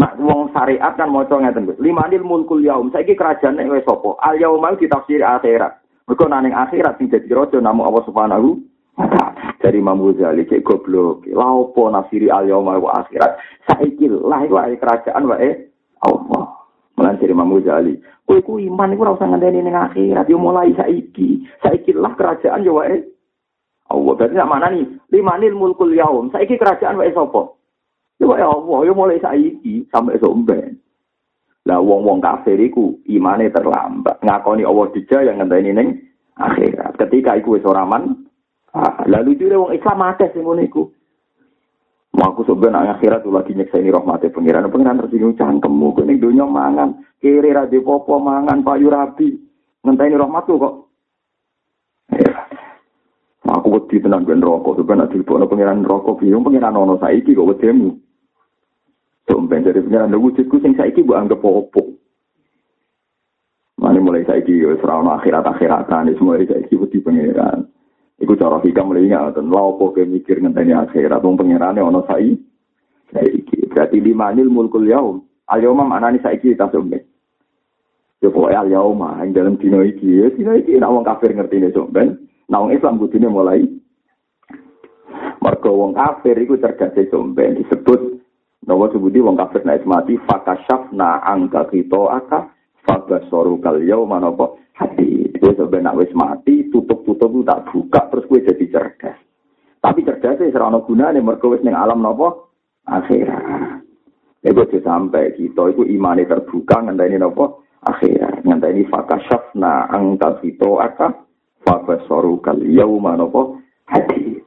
Nah, wong syariat kan maca ngeten, Gus. Limanil mulkul yaum. Saiki kerajaan wis sapa? Al yauma ditafsir akhirat. Mergo nang akhirat sing dadi raja namung Allah Subhanahu dari Imam Ghazali cek goblok. Lah al yauma wa akhirat. Saiki lah iku kerajaan wae Allah. Mulan dari Imam Ghazali. Ku iman iku ora usah akhirat. Yo mulai saiki. Saiki lah kerajaan yo wae Allah. Berarti sak mana nih? Limanil mulkul yaum. Saiki kerajaan wae sapa? Yo wae Allah. Yo mulai saiki sampai somben. Lah wong-wong kafir iku imane terlambat. Ngakoni Allah dijaya ngenteni ning akhirat. Ketika iku wis ora man, Ah, lalu itu wong Islam akeh sing ngono iku. Mau aku sebenarnya akhirat tuh lagi nyekseni rahmati pengiran. Pengiran tersinggung cangkemmu. Kini dunia mangan. Kiri rade popo mangan payu rabi. Ngenteni rahmat tuh kok. Ya. Aku wedi tenan ben rokok. Sebenarnya dilipokno pengiran rokok. Bingung pengiran ono saiki kok wedemu. Tumben dari pengiran wujudku sing saiki bu anggap popo. Mane mulai saiki wis ora ono akhirat-akhiratan. Semua saiki wedi pengiran. Iku cara hikam mulai ingat, lha opo ke mikir ngenteni akhirat wong pangerane ana sai. Saiki berarti limanil mulkul yaum. Al yauma maknane saiki ta sombe. Ya pokoke al yauma ing dalam dino iki, ya dino iki nek wong kafir ngertine somben, nek wong Islam kudune mulai Mergo wong kafir iku cerdas somben disebut Nawa sebuti wong kafir naik mati fakashafna angka kita aka fabasoru kal yauma napa hati. Kowe sebenarnya wis mati, tutup-tutup tak buka terus kowe jadi cerdas. Tapi cerdas wis ora ono gunane mergo wis ning alam napa? Akhirat. Ego sampai kita itu imane terbuka ngenteni napa? Akhirat. Ngenteni fakashafna angka kita aka fabasoru kal yauma napa hati.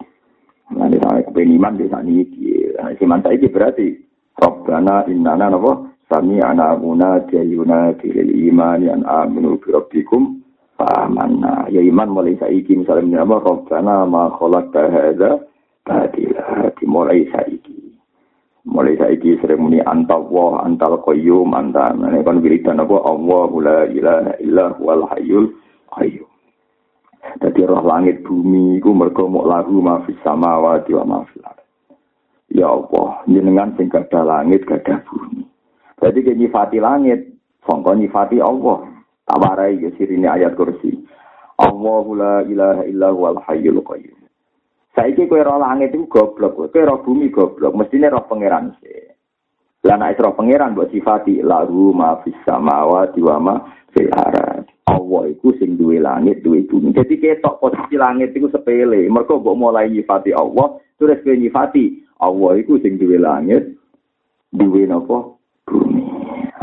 Ini saya kepengen iman di sana ini. Iman saya berarti Rabbana innana napa? Sami ana muna jayuna dilil iman yang aminu bi rabbikum Pamanna ya iman mulai saiki misalnya nama Rabbana ma khalaqta hadza badila dimulai saiki. Mulai saiki sering muni antal wa antal qayyum antan kan wiridan apa? Allah la ilaha illa wal hayyul qayyum. Dadi roh langit bumi iku mergo mok lagu ma fis samawati wa ma fil Ya Allah, jenengan sing gadah langit gadah bumi. Jadi ke nyifati langit, sangka nyifati Allah. Tawarai ya sirine ayat kursi. Allahu la ilaha illa huwal hayyul qayyum. Saiki kowe roh langit iku goblok, kowe roh bumi goblok, mestine roh pangeran sih. Lah nek roh pangeran mbok sifati lahu ma fis samawati wa ma fil arad. Allah iku sing duwe langit, duwe bumi. Jadi ketok posisi langit iku sepele. Mergo mbok mulai nyifati Allah, terus kowe nyifati Allah iku sing duwe langit, duwe napa? Bumi.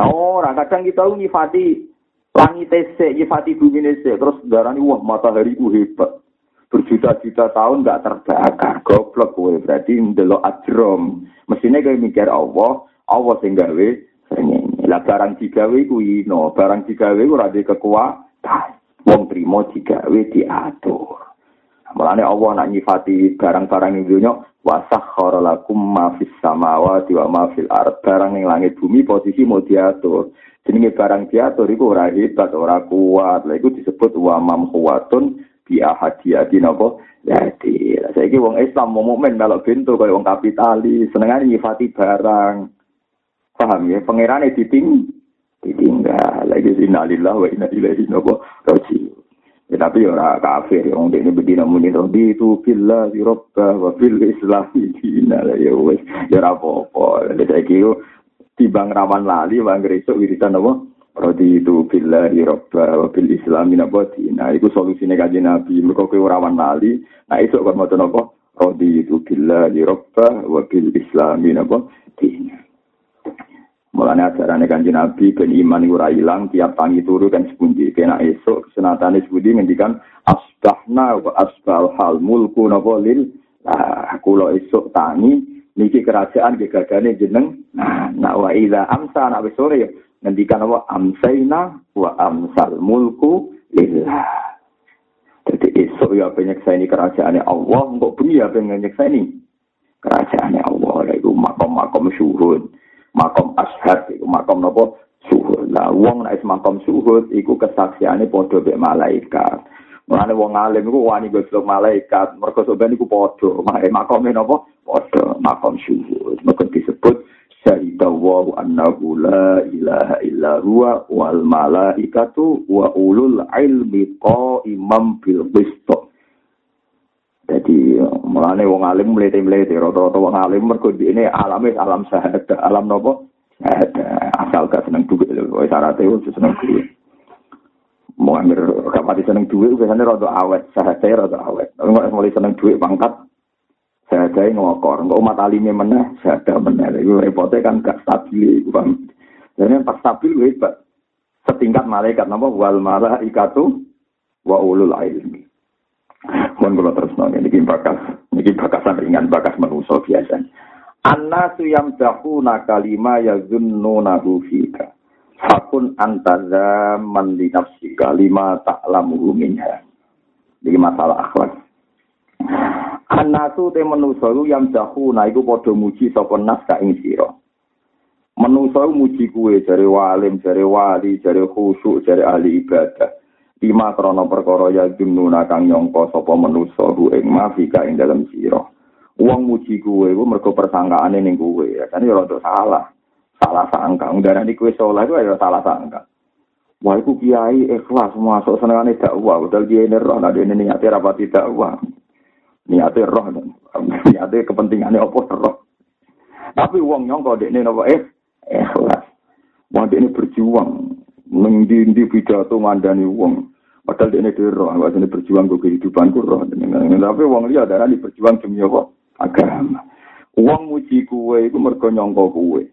Ora, kadang kita nyifati Langit tesek, nyifati bumi tesek, terus darah wah matahari ku hebat. Berjuta-juta tahun nggak terbakar, goblok kowe berarti ndelok ajrom. Mestinya kayak mikir Allah, Allah sing gawe. Lah barang digawe ku ino, barang digawe ora di kekuatan. Wong trimo digawe diatur. Mulane Allah nak nyifati barang-barang ing dunya wa sakhkhara lakum ma fis samawati wa ma fil ard. Barang ning langit bumi posisi mau diatur. jenenge barang diatur iku ora hebat, ora kuat. Lha iku disebut wa mam kuwatun bi ahadiyati napa? Jadi, saiki wong Islam mau mukmin melok bintu kaya wong kapitalis, senengane nyifati barang. Paham ya? Pangerane diting ditinggal. Lagi innalillahi wa inna ilaihi raji'un. Ya, tapi ora kafir. Wong dene bedina muni to di tu billah di robba wa bil islam dina. Ya wis ya ora apa-apa. Saiki timbang rawan lali wong gresuk wiridan apa? Rodi itu billahi robba wa bil islam napa dina. Iku solusine kanjeng nabi. Mergo kowe rawan lali nah esuk kok maca napa? Rodi itu billahi robba wa bil islam napa dina Mulane ajarane kanjeng Nabi ben iman ora ilang tiap tangi turu kan sepundi? Kena esuk senatane sepundi ngendikan asbahna wa asbal hal mulku napa lil? Lah kula esuk tangi niki kerajaan gegagane jeneng nah nah wa ida amsa nak sore ya. Ngendikan apa? Amsaina wa amsal mulku lillah. Jadi esok ya kerajaan Allah untuk bumi ya kerajaan Allah. Itu makom makom syurun makom ashad iku makom napa suhud. Lah wong nek makom suhud iku kesaksiane padha mek malaikat. Mulane wong alim iku wani goblok malaikat, mergo sampeyan iku padha, makome napa? Padha makom suhud. Maka disebut syahida wa annahu la ilaha illa huwa wal malaikatu wa ulul ilmi qaimam bil qisth. Jadi mulane wong alim mlete-mlete rata-rata wong alim mergo ini alame alam syahadat, alam nopo? Syahadat. Asal gak seneng duit lho, wis syaratnya wis seneng duit. Mau ambil kapati seneng duit biasanya rada awet, syahadat rada awet. Tapi mulai seneng duit pangkat syahadat ngokor. Untuk umat alimnya meneh, syahadat meneh. Itu repotnya kan gak stabil. Jadi pas stabil hebat. Setingkat malaikat napa wal malaikatu wa ulul ilmi. Mohon kalau terus nanya, ini bakas, ini bakasan ringan, bakas manusia biasa. Anna suyam dahuna kalima ya zunnunahu fika. Fakun antaza man nafsi kalima ta'lamu minha. Ini masalah akhlak. Anasu te manusa yang dahuna iku padha muji sapa nas ka ing sira. Manusa muji kuwe jare walim, jare wali, jare khusyuk, jare ahli ibadah. Lima krono perkara ya jumnuna kang nyangka sapa manusa hu ing mafika ing dalem sira. Wong muji kuwe iku mergo persangkaane ning kuwe, ya kan ya rada salah. Salah sangka, ndarani kuwe saleh kuwi ya salah sangka. Wah, iku kiai ikhlas masuk senengane dakwah, padahal kiai ini roh, nah ini niatnya rapati dakwah. Niatnya roh, niatnya kepentingannya apa roh. Tapi wong nyongko dek ini apa eh, ikhlas. Wong dek ini berjuang, ngendi-endi pidato ngandani wong. Padahal dia ini roh, ini berjuang ke kehidupan ku roh. Tapi wong liya darah ini berjuang demi apa? Agama. Wong muji kuwe iku mergo nyangka kuwe.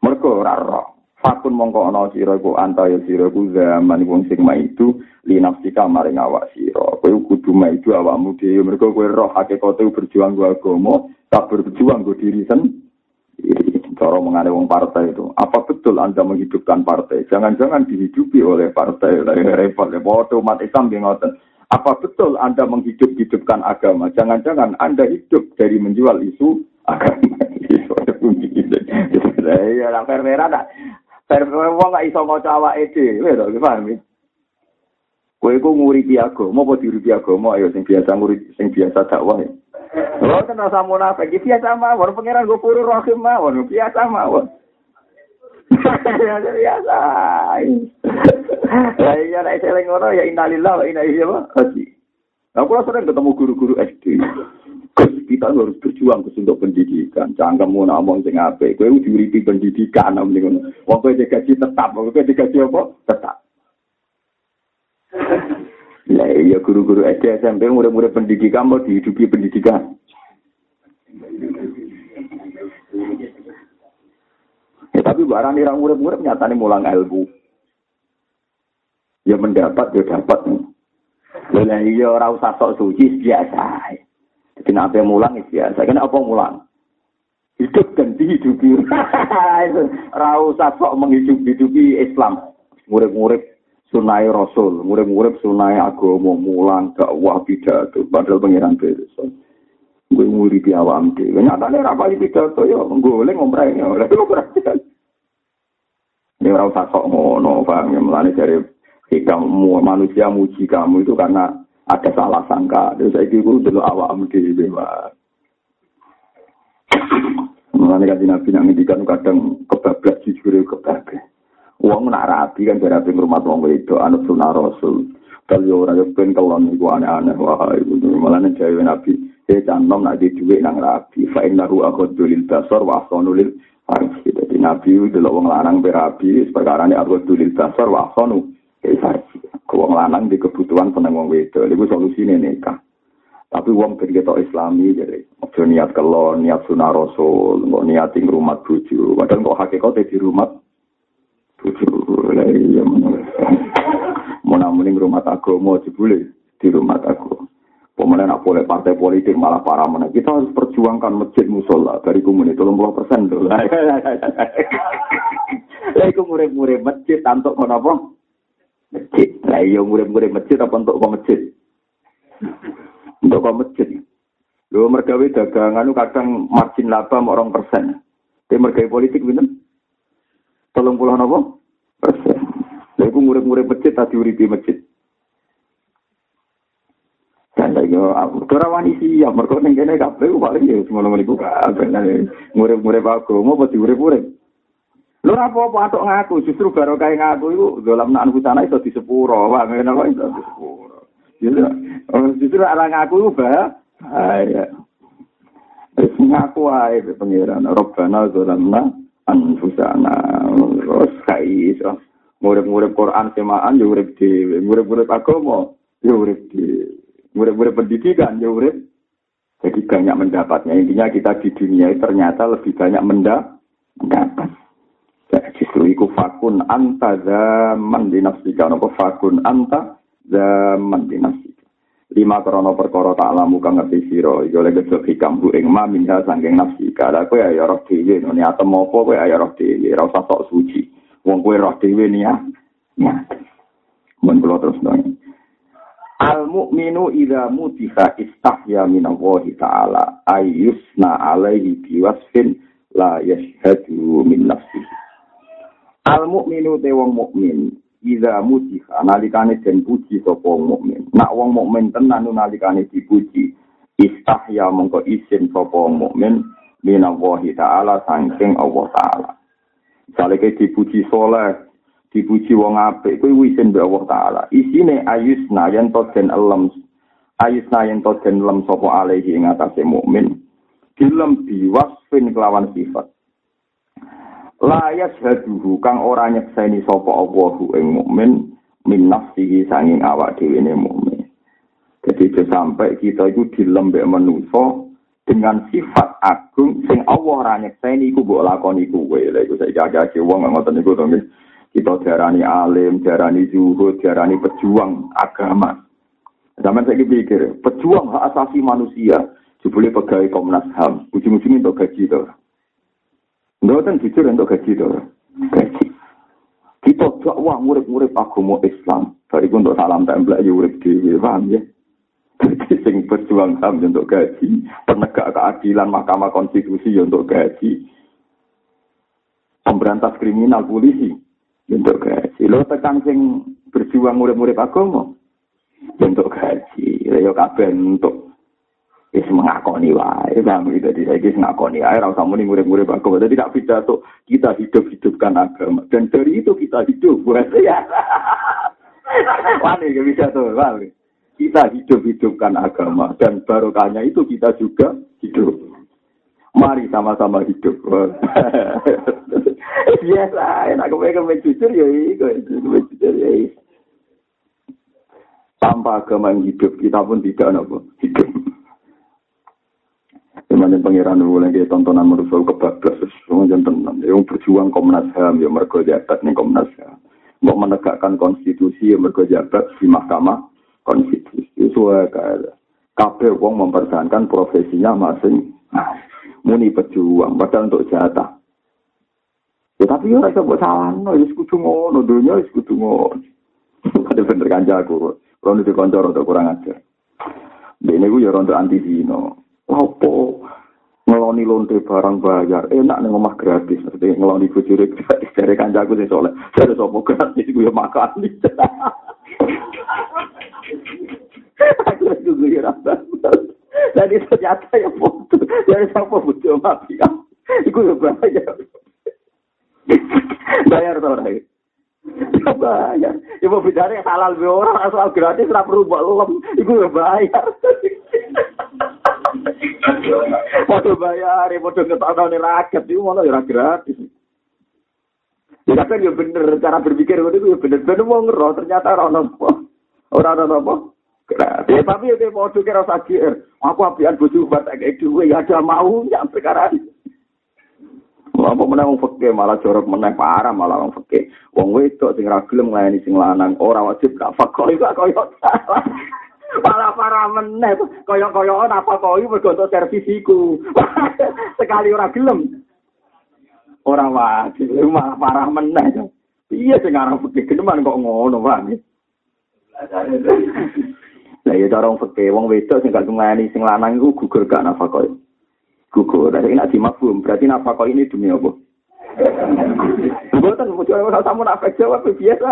Mergo ora roh. Fakun mongko ana sira iku antaya sira iku zaman wong sing maitu linafsika maring awak sira. Kowe kudu maitu awakmu dhewe mergo kowe roh hakikate berjuang go agama, tak berjuang go diri sendiri. Cara mengane wong partai itu. Apa betul Anda menghidupkan partai? Jangan-jangan dihidupi oleh partai. Repot. Repot. Umat Islam ngoten. Apa betul Anda menghidup-hidupkan agama? Jangan-jangan Anda hidup dari menjual isu agama. Ya, lah perwera tak. Perwera wong gak iso maca awake dhewe lho, paham ya? Kowe iku nguripi agama apa diuripi agama ayo sing biasa nguripi sing biasa dakwah ya. Lo kan rasa munafik, biasa mawon, pangeran gue puru rahim mawon, biasa mawon. <laughs> biasa. Lah iya nek seling ngono ya innalillahi wa inna ilaihi raji'un. Aku sering ketemu guru-guru SD. kita harus berjuang untuk pendidikan. Jangan kamu ngomong sing apik. Kowe diuripi pendidikan nang ngono. Wong kowe digaji tetap, kowe digaji apa? Tetap. Lah iya guru-guru SD SMP murid-murid pendidikan mau dihidupi pendidikan. Ya, tapi barang irang murid-murid nyatanya mulang ilmu. Ya mendapat, ya dapat. Lah iya ora usah sok suci biasa. Jadi nabi mulang ya biasa. Kan apa mulang? Hidup dan dihidupi. <laughs> Ora usah sok menghidup-hidupi Islam. Murid-murid sunai rasul, murid-murid sunai agama, mulang dakwah pidato, padahal pengiran beres. Gue muri di awam deh. Nyatanya rapali pidato ya, goleng ngomongnya. Oleh itu perhatian. Ini orang usah sok ngono, paham ya, melani dari hikam manusia muji kamu itu karena ada salah sangka. Terus saya kira dulu awam deh, bebas. Mulane kan nabi ngendikan kadang kebablas jujur kebablas. Uang nak rapi kan rapi rumah wong itu anut sunah rasul. Kalau yo ora yo ben kelon iku aneh-aneh wah iku malah nek jawe nabi e canom nak di dhuwit nang rapi fa innahu akhadul basar wa ahsanu lil farji. Dadi nabi delok wong lanang berapi perkara ini akhadul basar wa ahsanu lil farji. Wong lanang di kebutuhan seneng wong wedok iku solusine nikah. Tapi wong ben ketok islami jadi niat kelon, niat sunah rasul, niat ing rumah bojo. Padahal kok hakikate di rumah mau mending rumah agama jebule di rumah aku pemenang nak boleh partai politik malah para mana kita harus perjuangkan masjid musola dari komuni tolong puluh persen tuh. <laughs> Lah itu murid-murid masjid untuk apa? Masjid. Lah iya murid-murid masjid apa untuk ke masjid? Untuk ke masjid. Lho mergawe dagangan kadang margin laba orang persen. Timur gaya politik bener. Tolong pulau nopo? Persen. Lha iku murid-murid masjid tadi uripi masjid. Dan lagi ora wani siap mergo ning kene kabeh paling ya semono meniku kabeh murid-murid aku mau pasti urip-urip. Lho apa-apa atok ngaku justru baru kayak ngaku iku dalam nak sana iso disepuro, Pak. Ngene apa iso disepuro. Justru orang ngaku iku bahaya. Wis ngaku ae pangeran Rabbana zalamna anfusana. Wis kai iso. Murid-murid Quran semaan yo urip dhewe, murid-murid agama yo urip dhewe. Murid-murid pendidikan urip jadi banyak mendapatnya. Intinya kita di dunia ternyata lebih banyak mendapat. Ya, justru iku fakun anta zaman dinafsika. Nopo fakun anta zaman dinafsika. Lima krono perkara tak lamu kang ngerti sira. Iku lek gesek hikam bu ing ma minha sangking nafsi. Kada kowe ya roh dhewe ngene atem apa kowe ya roh dhewe. Ora usah sok suci. Wong kowe roh dhewe niya ya mun kula terus nang. Al mukminu idza mutiha istahya min Allah taala ayyusna alaihi biwasfin la yashhadu min nafsi al mukminu te wong mukmin Iza muji nalikane den puji sapa mukmin. Nak wong mukmin tenan nalikane dipuji, istahya mongko isin sapa mukmin minallahi taala saking Allah taala. Misale ke dipuji soleh, dipuji wong apik, kuwi isin be Allah taala. Isine ayusna yen to den elem ayusna yen to den elem sapa alaihi ing atase mukmin. Dilem biwasfin kelawan sifat. Layas haduhu kang ora nyekseni sapa Allahu ing mukmin min nafsihi sanging awak dhewe ne mukmin. Jadi itu sampai kita itu dilembek manusia dengan sifat agung sing Allah ora nyekseni iku mbok lakoni kuwe. Lha iku saiki agak wong ngoten niku to Kita diarani alim, diarani zuhud, diarani pejuang agama. Zaman saya pikir, pejuang hak asasi manusia, jebule pegawai Komnas HAM, ujung-ujungnya untuk gaji tuh. Mboten jujur untuk gaji to. Gaji. Kita dakwah murid-murid agama Islam. Dari untuk salam template ya urip dhewe, paham ya? Jadi sing berjuang ham untuk gaji, penegak keadilan Mahkamah Konstitusi untuk gaji, pemberantas kriminal polisi untuk gaji. Lo tekan sing berjuang murid-murid agama untuk gaji. Yo kabeh untuk wis mengakoni wae paham gitu jadi saya mengakoni wae ora usah muni murid-murid agama jadi tidak pidato kita hidup-hidupkan agama dan dari itu kita hidup <laughs> buat ya Wani gak bisa tuh, paham kita hidup-hidupkan agama dan barokahnya itu kita juga hidup. Mari sama-sama hidup. <laughs> Biasa, enak kepengen jujur ya itu, jujur ya Tanpa agama yang hidup, kita pun tidak nopo hidup. Cuman pangeran dulu lagi tontonan merusul kebablas, semua jangan Yang berjuang Komnas HAM, ya mereka jabat nih Komnas HAM. Mau menegakkan konstitusi, ya mereka jabat di Mahkamah Konstitusi. Itu kayak kabel wong mempertahankan profesinya masing nah, muni pejuang, padahal untuk jatah. Ya tapi ya rasa buat salah, no, ya sekutu ngono, dunia sekutu ngono. <laughs> Ada bener kanjaku, kalau itu koncor atau kurang ajar. Ini gue ya rontok anti zino. Apa? Ngeloni lonte barang bayar. Enak nih ngomah gratis seperti ngeloni bujure gratis. Dari kancaku sih soalnya dari sopo gratis? Gue makan. Lagi gue jadi ternyata ya foto. Dari sopo butuh mati ya iku ya bayar. Bayar tau lagi bayar. Ibu bicara halal be orang asal gratis lah perlu lem. Iku ya bayar Padha bayar, padha ngetokno rakyat itu malah ya gratis. Ya kan ya bener cara berpikir itu ya bener. Bener mau ngeroh ternyata orang apa. Orang apa. Gratis. Tapi ya mau kira sakit aku apian bojo buat kayak duwe ya ada mau ya perkara apa menang wong fakir malah jorok menang parah malah wong fakir. Wong wedok sing ra gelem nglayani sing lanang ora wajib gak fakir iku koyo Malah parah meneh. Koyok-koyokan apa kau ini bergontok servisiku. <laughs> Sekali orang gelem. Orang wajib. Malah parah meneh. Iya sing aran fikih geneman kok ngono, Pak. Lah ya cara fikih wong wedok sing gak nglayani sing lanang iku gugur gak nafkah. gugur. Tapi nak dimafhum, berarti napa kok ini demi apa? Bukan, mesti orang sama nafek jawab biasa.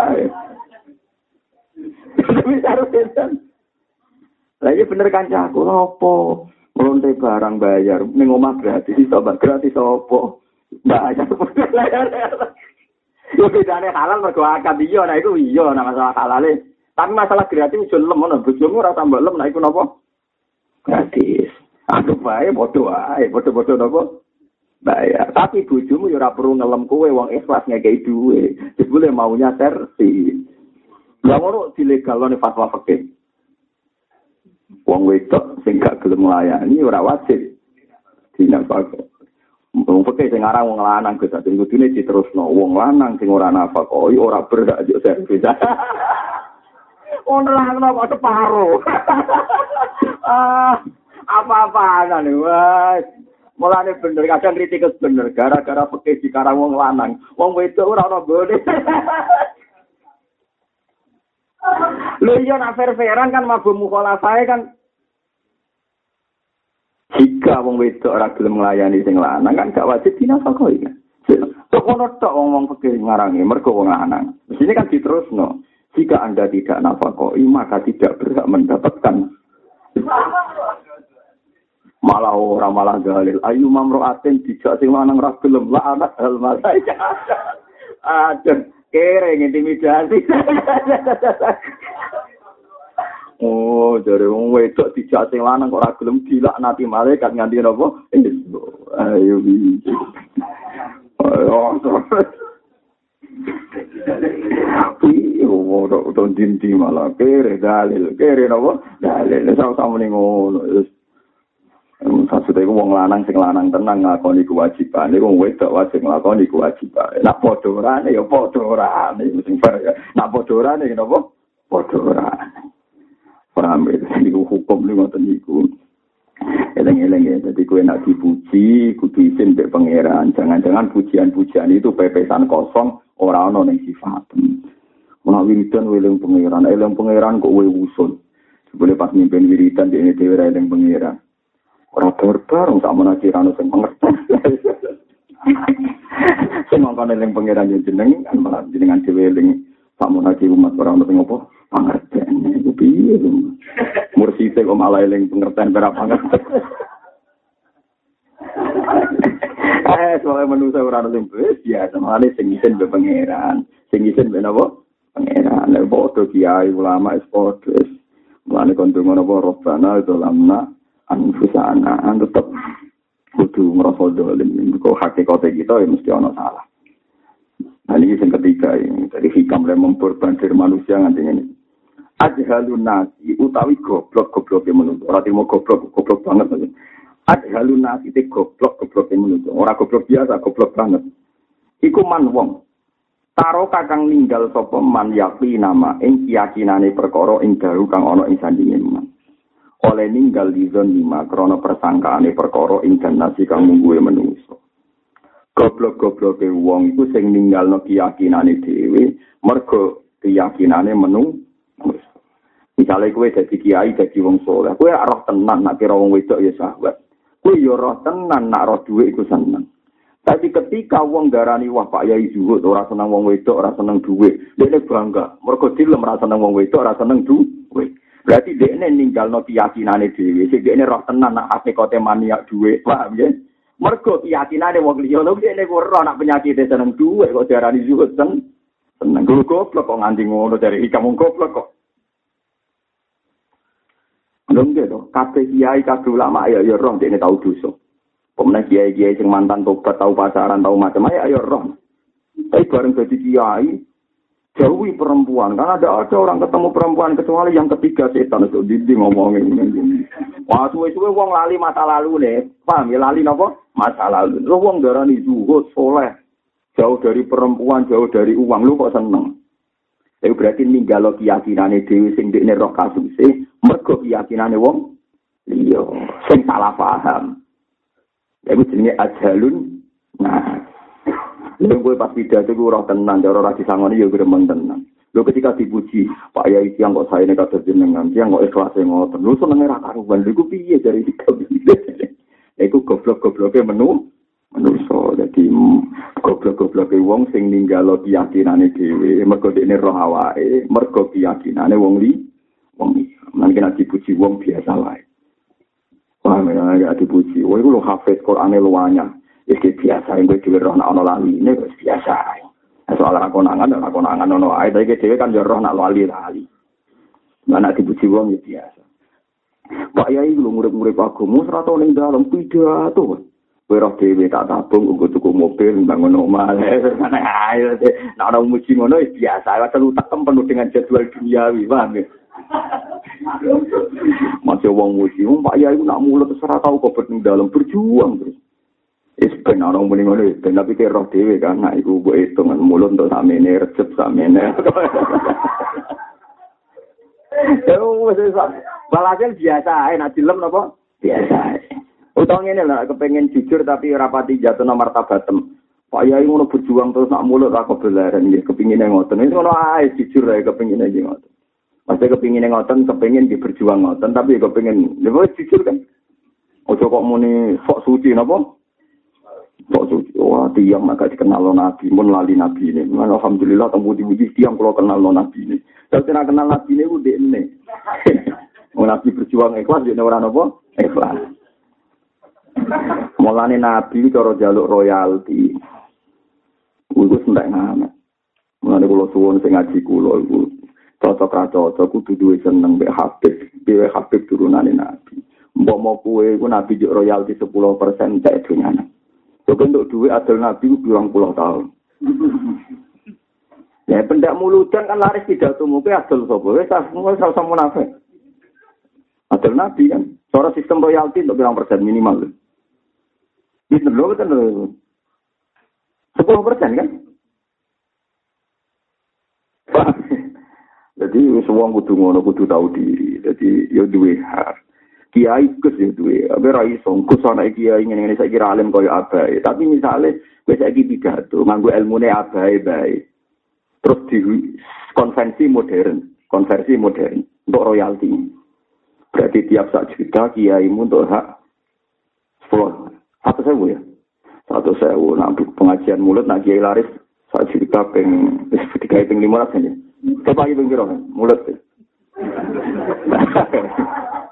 <laughs> Tapi harus Lagi bener kan aku? Melonte barang bayar, ning omah gratis, iso gratis apa? Bayar. Yo bedane halal mergo akad iya, nah iku iya, nah masalah halale. Tapi masalah gratis iso lem ngono, bojomu ora tambah lem, nah iku napa? Gratis. Aduh bae padha wae, padha-padha napa? Bayar. Tapi bojomu yo ora perlu ngelem kowe wong ikhlas ngekei duwe. Jebule maunya servis. Lah ngono dilegalno fatwa fikih. Wong wedok sing gak gelem nglayani ora wajib. Dinafak wong peke sing aran wong lanang Gus dadi kudune diterusno. Wong lanang sing ora nafak koi ora berhak yo servis. <laughs> Ono lah kok separo. <laughs> Ah apa-apa nih wes? Mulane bener kadang kritik bener gara-gara peke di karang wong lanang. Wong wedok ora ono boleh. <laughs> Lho iya nak fair-fairan kan mabuk mukhalafah kan jika wong wedok ora gelem nglayani sing lanang kan gak wajib dinafakoi kan. Tok ono tok wong fikir ngarangi mergo wong lanang. Di sini kan diterusno. Jika Anda tidak nafakoi maka tidak berhak mendapatkan malah ora malah dalil ayu mamroatin dijak sing lanang ra gelem la anak hal malaika. Aduh, kere intimidasi. oh, dari wong wedok dijak sing lanang kok ora gelem dilaknati malaikat nganti napa? Ayo. Iya, ora utawa dinti malah kere dalil, kere napa? Dalil sama-sama ning ngono. Maksudnya itu wong lanang sing lanang tenang ngakoni kewajiban. Ini wong wedok wajib ngakoni kewajiban. Nak podorane ya podorane. Mesti ya. Nak podorane kenapa? Podorane. Paham ya? Ini hukum ini ngoten niku. Eleng-eleng ya. Jadi kue nak dipuji, kudu izin be pangeran. Jangan-jangan pujian-pujian itu pepesan kosong orang yang sifat. Menak wiridan weleng pangeran. Eleng pangeran kok we usul. Sebelum pas mimpin wiridan di ini dewa eleng pangeran. Ora bareng tak menaji rano sing pengertian. Sing pangeran yen jeneng kan malah jenengan dhewe eling tak menaji umat ora ono sing opo pengertian. Iku piye lho. Kok malah eling pengertian berapa. Eh, soalnya manusia ora ono sing wis biasa, malah sing isin be pangeran. Sing isin be napa? Pangeran. Lha padha kiai ulama es padha. Mulane kon ngono apa robbana itu lamna anfusana tetap kudu ngerasa dolim. Kok hakikatnya kita ya mesti ono salah. Nah ini yang ketiga ini. Dari hikam yang memperbandir manusia nganti ini ajhalun nasi utawi goblok goblok yang menuntut orang timur goblok goblok banget. Ajhalun nasi itu goblok goblok yang menuntut orang goblok biasa goblok banget. Iku man wong. Taro kakang ninggal sapa man yakti nama ing keyakinane perkara ing daru kang ana ing sandinge man. Oleh ninggal di zon lima krono persangkaane perkara ing nasi kang mungguwe menungso. Goblok-goblok e wong iku sing ninggal no keyakinane dhewe mergo keyakinane menung. Misalnya kue jadi kiai jadi wong soleh, kue roh tenan nak kira wong wedok ya sahabat. Kue yo roh tenan nak roh duit iku seneng. Tapi ketika wong darani wah Pak Yai zuhud ora seneng wong wedok ora seneng duit, dia bangga. Mergo dilem ora seneng wong wedok ora seneng duit. Berarti dia ini ninggal no keyakinannya dewi. Sehingga ini roh tenan nak kote maniak duwe. Paham ya? Mergo keyakinannya wong liya. Lalu dia ini roh nak penyakit seneng duwe. Kok diarani zuhud sen. Seneng. Gue goblok kok nganti ngono dari hikam goblok kok. Belum gitu. Kabeh kiai, kabeh ulama ya ya roh. Dia ini tahu dosa. Pemenang kiai-kiai yang mantan tobat, tahu pasaran, tahu macam ya ya roh. Tapi bareng jadi kiai, jauhi perempuan. Karena ada ada orang ketemu perempuan kecuali yang ketiga setan itu. Didi ngomongin. Wah suwe suwe wong lali masa lalu nih paham ya lali nopo? Masa lalu. Lo wong darani zuhud soleh. Jauh dari perempuan jauh dari uang. Lu kok seneng? Itu berarti ninggalo keyakinane dewi sing dekne roh kasuse mergo keyakinane wong? Iya sing salah paham. Ya jenenge ajalun nah Lha kowe pas pidato ku ora tenan, ora ora disangoni ya gremeng tenan. Lho ketika dipuji, Pak Yai yang kok saya kados jenengan, yang kok ikhlas ngoten. Lho senenge ra karuan. Lha iku piye dari sikap <laughs> Iku goblok-gobloke menu manusa. Dadi goblok-gobloke wong sing ninggalo keyakinane dhewe, mergo dekne roh awake, mergo keyakinane wong li wong li. Mangke nek dipuji wong biasa wae. Wah, memang agak dipuji. Wah, itu lo hafid Qur'annya luanya. Iki biasa, gue dhewe roh nak ono lali ini biasa. Soal aku nangan, aku nangan ono ae, tapi dhewe kan yo roh nak lali lali. Mana dipuji wong ya biasa. Pak Yai lu murid-murid agama serata ning dalam pidato. Kowe roh dhewe tak tabung nggo tuku mobil bangun omah. <laughs> Mana ae. Nek ana muji ngono ya biasa. Asal utak penuh dengan jadwal duniawi, paham ya? <laughs> Masih wong muji, Pak Yai nak mulut serata tau kok dalam berjuang terus. Ben ana muni ngono, ben tapi ke roh dhewe kan, nah iku mbok hitung mulut untuk samene recep samene. Ya <laughs> wis Walhasil biasa ae nek dilem napa? Biasa ae. Utang ini lah kepengen jujur tapi rapati jatuh nomor tabatem. Pak Yai ngono berjuang terus nak mulut aku belaran ya kepingin ngoten. Itu ngono ae jujur ae kepingin aja ngoten. Masih kepingin ngoten, kepingin di berjuang ngoten tapi kepingin ya jujur kan. Ojo kok muni sok suci napa? Sok suci. Wah, tiang agak dikenal nabi, pun lali nabi ini. Alhamdulillah, temu di tiang kalau kenal nabi ini. Tapi kenal nabi ini udah ini. <laughs> Nabi berjuang ikhlas yen ora napa? Ikhlas. Mulane Nabi cara jaluk royalti. Iku sentek ngamet. Mulane kula suwun sing ngaji kula iku cocok ra cocok kudu duwe seneng mbek Habib, dhewe Habib turunane Nabi. Mbok mau kue iku Nabi royalti 10% cek dunyane. Kok untuk duit adil Nabi ku puluh tahun. Ya pendak muludan kan laris tidak tumuke adil sapa? Wis semua sama munafik. Adil Nabi kan. Soal sistem royalti untuk bilang persen minimal. Bisa dulu kan sepuluh persen kan? Jadi semua kudu ngono kudu tahu diri. Jadi ya duwe hak. Kiai kus ya duwe. Abe ra iso kus ana kiai ngene ngene saiki alim koyo abae. Tapi misale kowe saiki pidato nganggo ilmune abae bae. Terus di konvensi modern, konversi modern untuk royalti. Berarti tiap sak juta kiaimu untuk hak sepuluh. Satu sewu ya? Satu sewu. Nah, pengajian mulut, nah kiai laris sak juta peng, tiga peng lima ratus aja. Coba lagi peng mulut. <laughs>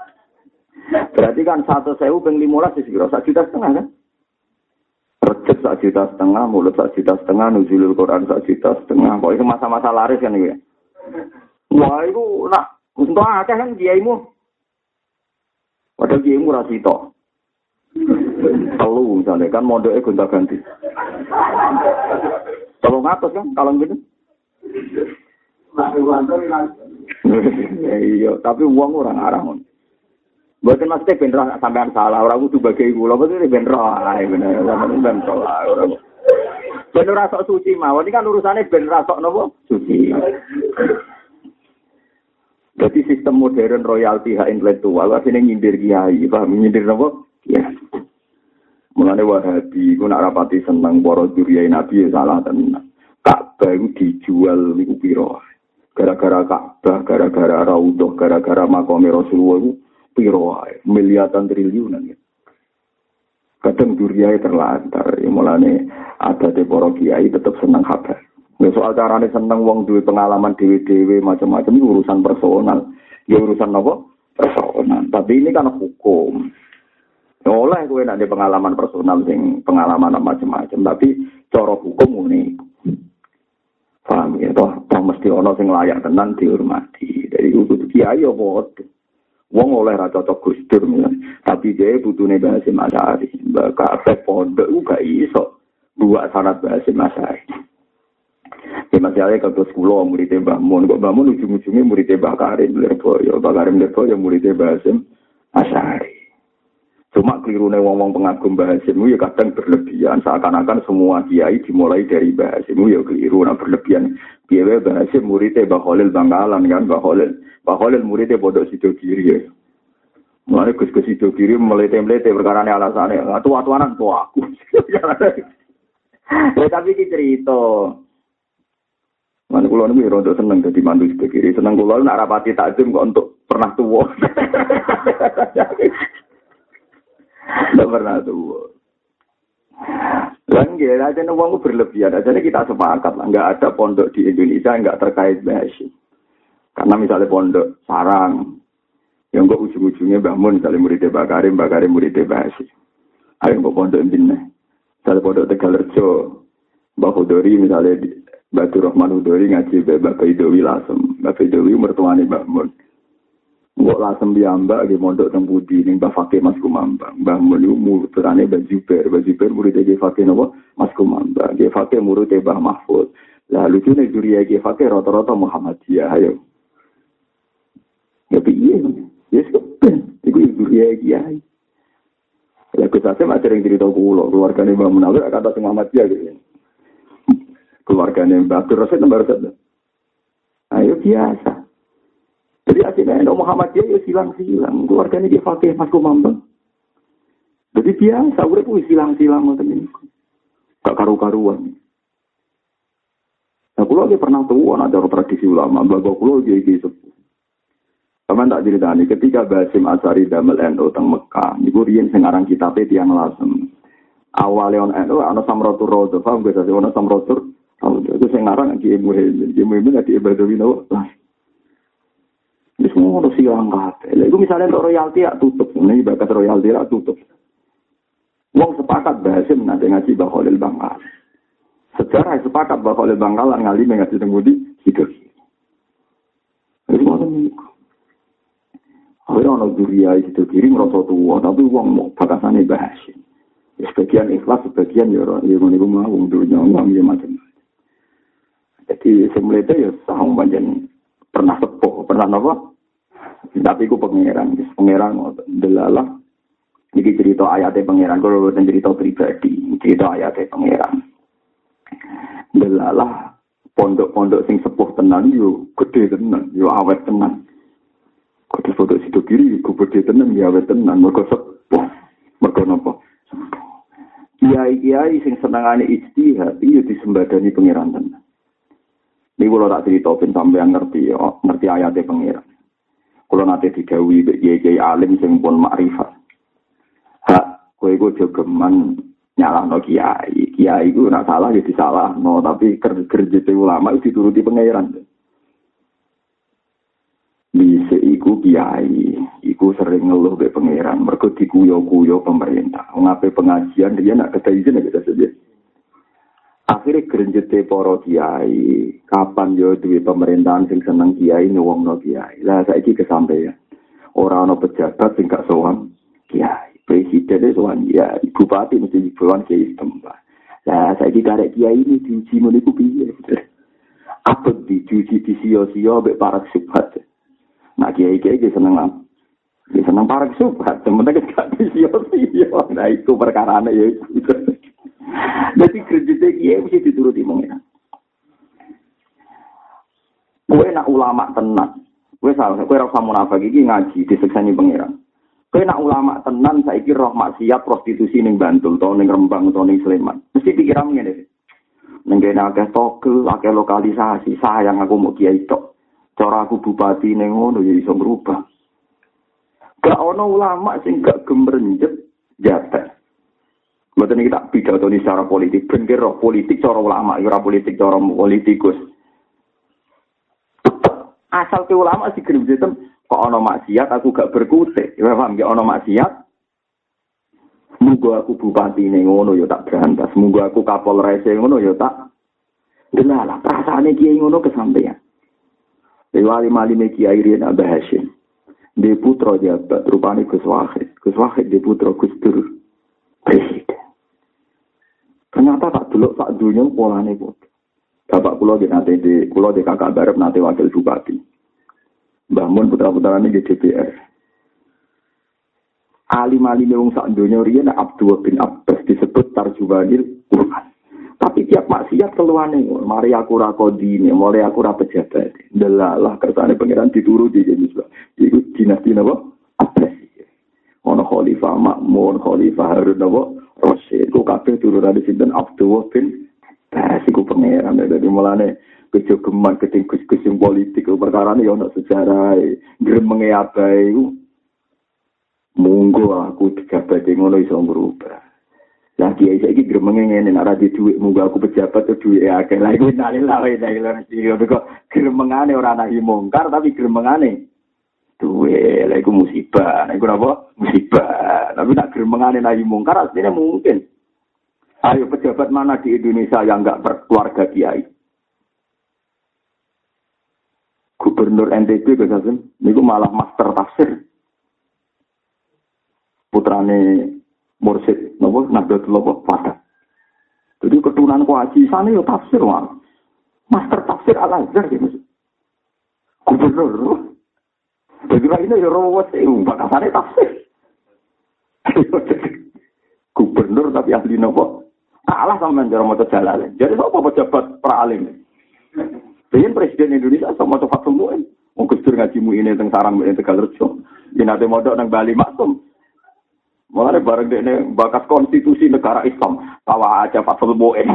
Berarti kan satu sewu peng lima ratus kira sak juta setengah kan? Recep sak juta setengah, mulut sak juta setengah, nuzulul Quran sak juta setengah. Pokoknya masa-masa laris kan ya. Wah, itu nak untuk akeh kan kiaimu Padahal dia murah sito. Telu misalnya kan modalnya gonta ganti. Tolong atas kan kalau gitu. <laughs> iya, tapi uang orang arah. Bukan maksudnya bener sampean salah orang itu bagai gula, betul bener lah, bener bener lah orang. Bener rasa suci mawon ini kan urusannya bener rasa nopo suci. Jadi sistem modern royalti hak intelektual artinya nyindir kiai, paham nyindir apa? Ya. Mulane Wahabi ku nak rapati seneng para duriyai Nabi ya salah tenan. Ka'bah itu dijual niku piro? Gara-gara Ka'bah, gara-gara Raudhah, gara-gara makam Rasulullah piro miliaran triliunan ya. Kadang duriyai terlantar, ya mulane ada de para kiai tetap seneng kabar. Ya soal carane seneng wong duwe pengalaman dewe-dewe macam-macam itu urusan personal. Ya urusan apa? Personal. Tapi ini kan hukum. Ya oleh gue nanti pengalaman personal sing pengalaman macam-macam. Tapi cara hukum ini. Paham ya? Toh, toh mesti ono sing layak tenan dihormati. Dari itu kiai ya bodoh. Wong oleh ra cocok Gus Dur tapi dia butuhne bahasa Masari. Mbak Kafe pondok gak iso buat syarat bahasa Masari. Ya masalahnya kalau sekolah muridnya Mbah Mun, kok Mbah Mun ujung-ujungnya muridnya Mbah Karim Lirboyo, Mbah Karim Lirboyo muridnya Mbah Hasim Asyari. Cuma keliru wong-wong pengagum Mbah Hasim ya kadang berlebihan, seakan-akan semua kiai dimulai dari Mbah Hasim ya keliru, nah berlebihan. Hasim muridnya Mbah Khalil Bangkalan kan. Mbah Khalil muridnya bodoh sido kiri ya. Mulai gus-gus sido kiri melete-melete perkara alasannya, tua-tuanan tua aku. <laughs> Ya tapi ini cerita. Mana kulo nih rondo seneng jadi mantu sebelah kiri. Seneng kulo nak rapati takjim kok untuk pernah tua. <laughs> Tidak pernah tua. Gila aja uang berlebihan. Aja kita sepakat lah. Nggak ada pondok di Indonesia nggak terkait bahasa. Karena misalnya pondok sarang, yang kok ujung-ujungnya bangun misalnya muridnya Bakarim, Bakarim muridnya bahasa. Ada yang pondok ini. Misalnya pondok Tegalerjo, Mbak Hudori misalnya Batu Rahman Hudori ngaji Mbak Idowi Lasem. Mbak Idowi mertuanya Mbak. Mbok lasem piyambak nggih mondok teng Budi ning Mbah Fakih Mas Kumambang. Mbah Mun iku muridane Mbah Zubair, Mbah Zubair murid Ki Fakih? Mas Kumambang. Ki Fakih murid Mbah Mahfud. Lah lucune juriya Ki Fakih rata-rata Muhammadiyah ayo. Ya piye? Yes kok. Iku juriya Kiai. Lah Gus Hasim ada yang cerita kulo, keluargane Mbah Munawir kata sing Muhammadiyah gitu. Keluargane Mbah Abdul Rasid nomor Ayo biasa. Jadi akhirnya Muhammad Muhammadiyah ya silang-silang. Keluarganya dia pakai Mas Kumambang. Jadi biasa, udah pun silang-silang. Gak karu-karuan. Nah, kalau dia pernah tahu, ada tradisi ulama. Bapak kalau dia ini sepuh. Sama tak ceritani, ketika Basim Asari damel NU teng Mekah, niku riyen sing aran kitabe tiyang lasem. Awale on NU ana samratur rodo, paham gak sih ana samratur. Itu sing aran Ki Muhammad, Ki Muhammad di Ibadah Wino. Ini harus silang kabeh. Itu misalnya untuk royalti ya tutup. Ini bakat royalti ya tutup. Wong sepakat bahasin nanti ngaji Khalil Bangkal. Sejarah sepakat Khalil Bangkal ngali ngaji tengudi hidup. Itu mau niku. Akhirnya orang duria itu kiri merasa tua, tapi uang mau bakasannya bahasin. Sebagian ikhlas, sebagian ya orang yang mau mau dunia uang ya macam-macam. Jadi semula itu ya sahung banyak pernah sepuh, pernah apa? Tapi ku pangeran, pangeran delalah. Jadi cerita ayatnya pangeran, kalau bukan cerita pribadi, cerita ayatnya pangeran. Delalah pondok-pondok sing sepuh tenan yo gede tenan, yo awet tenan. Kode foto situ kiri, ku gede tenan, yo awet tenan, mereka sepuh, mereka nopo. Kiai-kiai sing senengane ijtihad, iya disembadani pangeran tenan. Ini kalau tak cerita, sampai yang ngerti, oh, ngerti ayatnya pangeran. Kalau nanti digawi kiai alim sing pun makrifat. Hak kowe iku jogeman nyalahno kiai. Kiai iku nak salah ya disalahno, tapi kerja ulama itu dituruti pangeran. Bisa iku kiai, iku sering ngeluh be pangeran, mergo dikuyo-kuyo pemerintah. Ngapain pengajian dia nak kata izin ya. Akhirnya gerenjete para kiai. Kapan yo duwe pemerintahan sing seneng kiai nyuwungno kiai. Lah saiki kesampaian. Ora ana pejabat sing gak sowan kiai. Presiden sowan ya bupati mesti sowan kiai tempat lah saiki karek kiai ini diuji meniku piye? Apa diuji di sio-sio mbek para subhat. Nah kiai kiai seneng apa Ya seneng para subhat, sementara gak di sio-sio. Nah, itu perkara ya. itu. Jadi kreditnya kiai mesti dituruti mengira. Kue nak ulama tenan, kue salah, kue rasa munafik iki ngaji diseksani pengiran. Kue nak ulama tenan, kira roh maksiat prostitusi ning Bantul, atau ning Rembang, atau ning Sleman. Mesti pikiran ngene. Ning kene akeh togel, akeh lokalisasi, sayang aku mau kiai tok. Cara aku bupati ning ngono ya iso berubah. Gak ono ulama sing gak gemrenjet jatah. Mboten iki tak pidato secara politik, ben roh politik cara ulama, ora politik cara politikus. Asal ke ulama sih sistem kok ana maksiat aku gak berkutik. Ya paham ya ana maksiat. Muga aku bupati ning ngono ya tak berantas. Muga aku kapolres ngono ya tak Delalah, perasaannya kiai ngono kesampaian. Lewali mali me kiai Rian Abah Hashim. Di putra jabat, rupanya Gus Wahid. Gus Wahid di putra Gus Dur. Ternyata tak dulu tak dunia polane kok. Bapak pulau di nanti di pulau di kakak barep nanti wakil bupati. Bangun putra putra ini di DPR. Alim alim yang sak dunia rian Abdul bin Abbas disebut tarjumanil Quran. Tapi tiap maksiat keluarnya, mari aku rakodini, mari aku rapejabat. Delalah kersane pangeran dituruti jadi Itu dinasti apa? Abbas. Ono khalifah makmur, khalifah harun apa? Rasul ku kabeh turunan sinten Abdullah bin Bas iku pangeran dadi mulane kejo geman keting kus-kus politik perkara ini ono sejarah gremenge abai iku mung Munggo aku pejabat yang ngono iso berubah. Lah kiai saiki gremenge ngene nek ora di dhuwit munggo aku pejabat tuh dhuwit akeh. Lah iku nalila wae nek lha sira kok gremengane ora nahi mungkar tapi gremengane duwe. Lah iku musibah. Iku apa? Musibah. Tapi nak gremengane nahi mungkar asline mungkin. Ayo pejabat mana di Indonesia yang enggak berkeluarga kiai? Gubernur NTB kesasen, niku malah master tafsir. Putrane mursid nopo nahdlatul apa pada. Jadi keturunan kuaci sana yo tafsir wah. Master tafsir al azhar ya mas. Gubernur. Jadi ini ya rawat sih, bakasane tafsir. <laughs> Gubernur tapi ahli nopo. Kalah sama menjadi mau jalan. Jadi apa pejabat pralim? Dengan presiden Indonesia sama cepat semua. Mau kusur ngaji ini tentang sarang ini tegal rejo. Ini nanti modal nang Bali maksum. Mulai bareng ini bakat konstitusi negara Islam. Tawa aja Fatul Mu'in.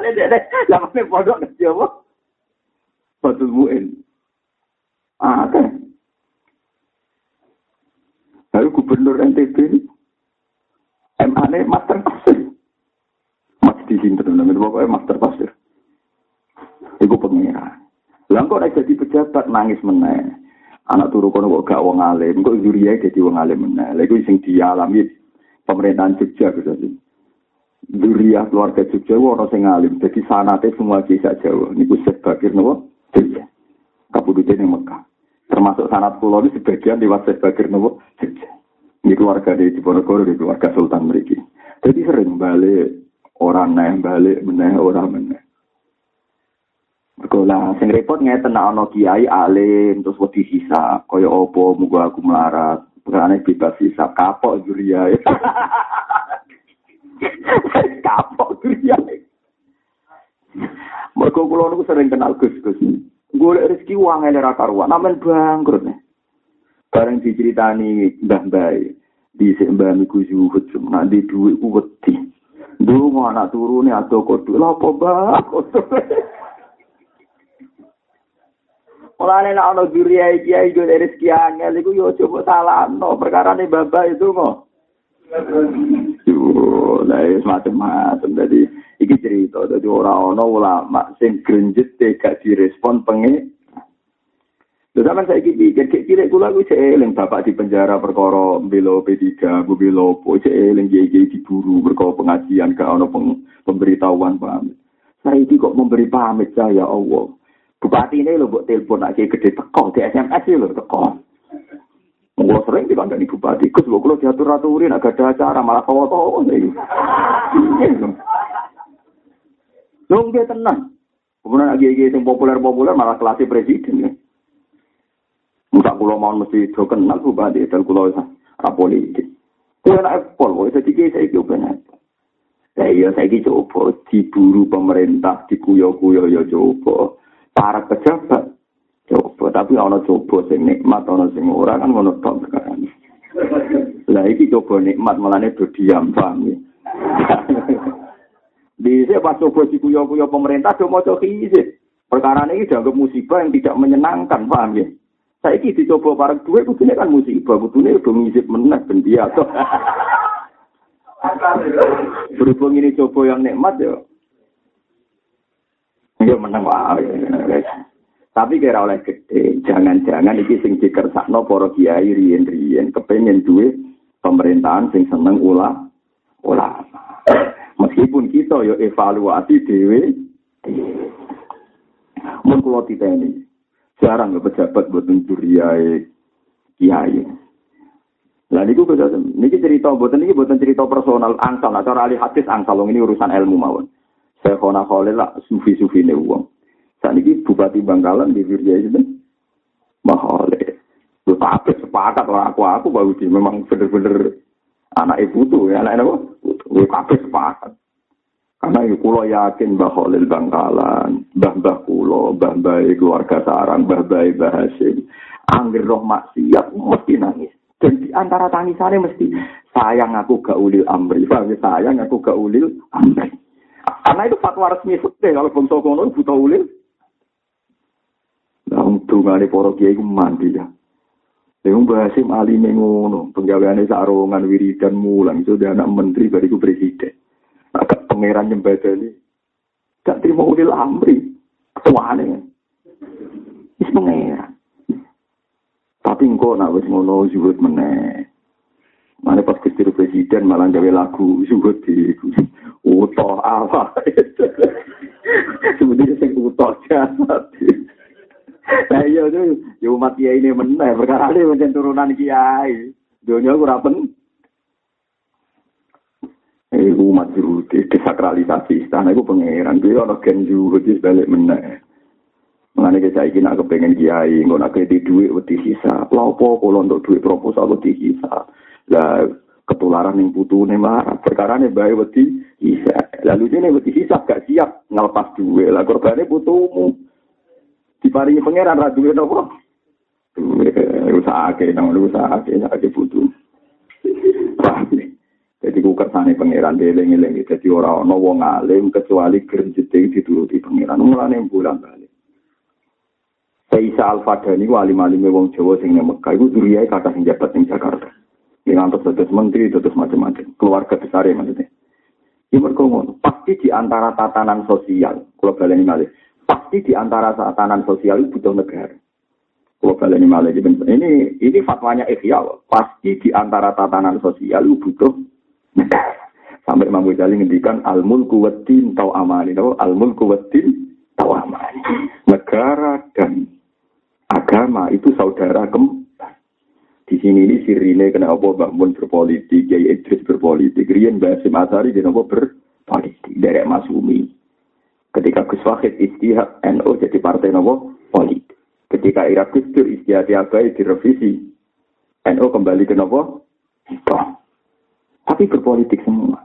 Ini <laughs> dia, namanya pondok ngerti apa? Mu'in. Ah, oke. Lalu gubernur NTB MA ini master pasir. Masih di sini teman-teman, pokoknya master pasir. Iku pengira. Lah kok jadi pejabat nangis meneh. anak turu kono kok gak wong alim, kok zuriya dadi wong alim meneh. Lha iku sing dialami pemerintahan Jogja gitu. Zuriya keluarga Jogja ora sing alim, dadi sanate semua kisah Jawa. Niku sebagir nopo? Jogja. Kabudute ning Mekah. Termasuk sanat pulau ini sebagian lewat sebagir nopo? Jogja. Ini keluarga di Diponegoro, di keluarga Sultan mereka. Jadi sering balik orang naik balik meneh orang meneh. Sekolah, sing repot ngeten nak ana kiai alim terus wedi sisa, kaya apa muga aku melarat. Perane bebas sisa, kapok juria. <laughs> kapok juria. Mergo kula sering kenal Gus-gus. golek rezeki uang ele ra karuan namen bangkrut ne bareng diceritani mbah mbah di mbah niku zuhud cuma di duit uwati dulu mau anak turun ya atau kau apa bak Mulai nih, ana juri ya, iya, iya, dari sekian kali, gue coba salah. No, perkara ne bapak itu kok. Yo, lah, semacam macam tadi. Iki cerita dadi ora ana ulama sing grenjet gak direspon pengen Lha sampeyan saiki pikir kek cilik kula kuwi eling bapak di penjara perkara belo P3, bu belo po cek eling iki diburu perkara pengajian gak ana pemberitahuan pamit. Saiki kok memberi pamit saya Allah. Bupati ini lo buat telepon aja gede teko di SMS lo teko. Mau sering dibandani bupati, kus lo kalau diatur aturin agak ada acara malah kau tahu Lo nggak tenang. Kemudian lagi lagi yang populer populer malah kelasnya presiden ya. Musa kulo mau mesti do kenal bupati dan kulo ra politik. Kulo nak pol, jadi kita saya kira benar. Saya saya coba diburu pemerintah, dikuyo-kuyo ya coba. para pejabat coba tapi ana coba sing nikmat ana sing ora kan ngono tok perkara lah iki coba nikmat melane do diam paham ya <laughs> di pas coba si kuyo kuyo pemerintah do maca kisi perkara ini dianggap musibah yang tidak menyenangkan paham ya? Saya ini dicoba bareng duit kudune kan musibah. Kudune udah ngizip menang ben biasa berhubung ini coba yang nikmat ya Ya menang wae. Tapi kira oleh gede, jangan-jangan iki sing dikersakno para kiai kepengin duwe pemerintahan sing seneng ulah ulama. Meskipun kita yo evaluasi dhewe mun kula titeni jarang nggak pejabat buat mencuriai kiai. Lah niku niki cerita buatan niki buatan cerita personal angsal, nah cara ahli hadis angsal ini urusan ilmu mawon. Saya kona kholil lah sufi-sufi ini uang. Saat ini Bupati Bangkalan di Virja itu Mahale. Lu tapi sepakat lah aku aku baru di memang bener-bener anak ibu tuh ya anak apa? Lu tapi sepakat. Karena itu kulo yakin Mbah Khalil Bangkalan, Mbah Mbah Kulo, Mbah Mbah keluarga Sarang, Mbah Mbah Mbah Hasim. Angger roh maksiat mesti nangis. Dan di antara tangisannya mesti sayang aku gak ulil amri. Sayang aku gak ulil amri. Karena itu fatwa resmi fikih kalau bangsa kono buta ulil. Nah, untuk ngane para kiai ku mandi ya. Lha wong Basim alime ngono, penggaweane sarungan wiridan mulang iso anak menteri bariku presiden. Pangeran nyembadani. Gak terima ulil amri. Ketuane. Wis pangeran. Tapi engko nak wis ngono zuhud meneh. Mana pas kecil presiden malah gawe lagu zuhud di utoh apa. Sebenarnya sing utoh jahat. Lah iya yo umat kiai ini meneh perkara ini macam turunan kiai. Dunia ora pen. Eh umat juru desakralisasi istana itu pangeran. Dia ono gen juhud balik meneh. Mengenai kita ingin nak kepengen kiai, nggak nak kredit duit wedi sisa. Lalu kalau untuk duit proposal wedi sisa. Lah ketularan yang butuh nih marah. Perkara nih bayi wedi sisa. Lalu ini wedi sisa gak siap ngelepas duit. Lah korbannya butuhmu. diparingi pangeran ra duwe napa usaha ke nang usaha ke sak butuh jadi ku kersane pangeran deling-eling dadi ora ana wong alim kecuali grenjete dituruti pangeran mulane bulan bali Saisa Al-Fadani ku alim-alime wong Jawa sing nang Mekah iku duriyae kata sing jabat ning Jakarta. Antus dados menteri, dados macam-macam. Keluarga besar ya maksudnya. Ini mereka pasti di antara tatanan sosial, kalau baleni malih, pasti di antara tatanan sosial itu butuh negara. Kalau kalian malah ini ini fatwanya Ikhya, pasti di antara tatanan sosial itu butuh. <laughs> Sampai Imam Ghazali ngendikan al mulku tau amani, al mulku tau amani. Negara dan agama itu saudara kembar. Di sini ini sirine kena apa bangun berpolitik, Kiai Idris berpolitik, Rian Basim Asari kena apa berpolitik, dari Masumi. Ketika Gus Wahid istihad NU jadi partai nopo politik. Ketika Irak Gusdur istihad Abai direvisi NU kembali ke nopo Tapi berpolitik semua.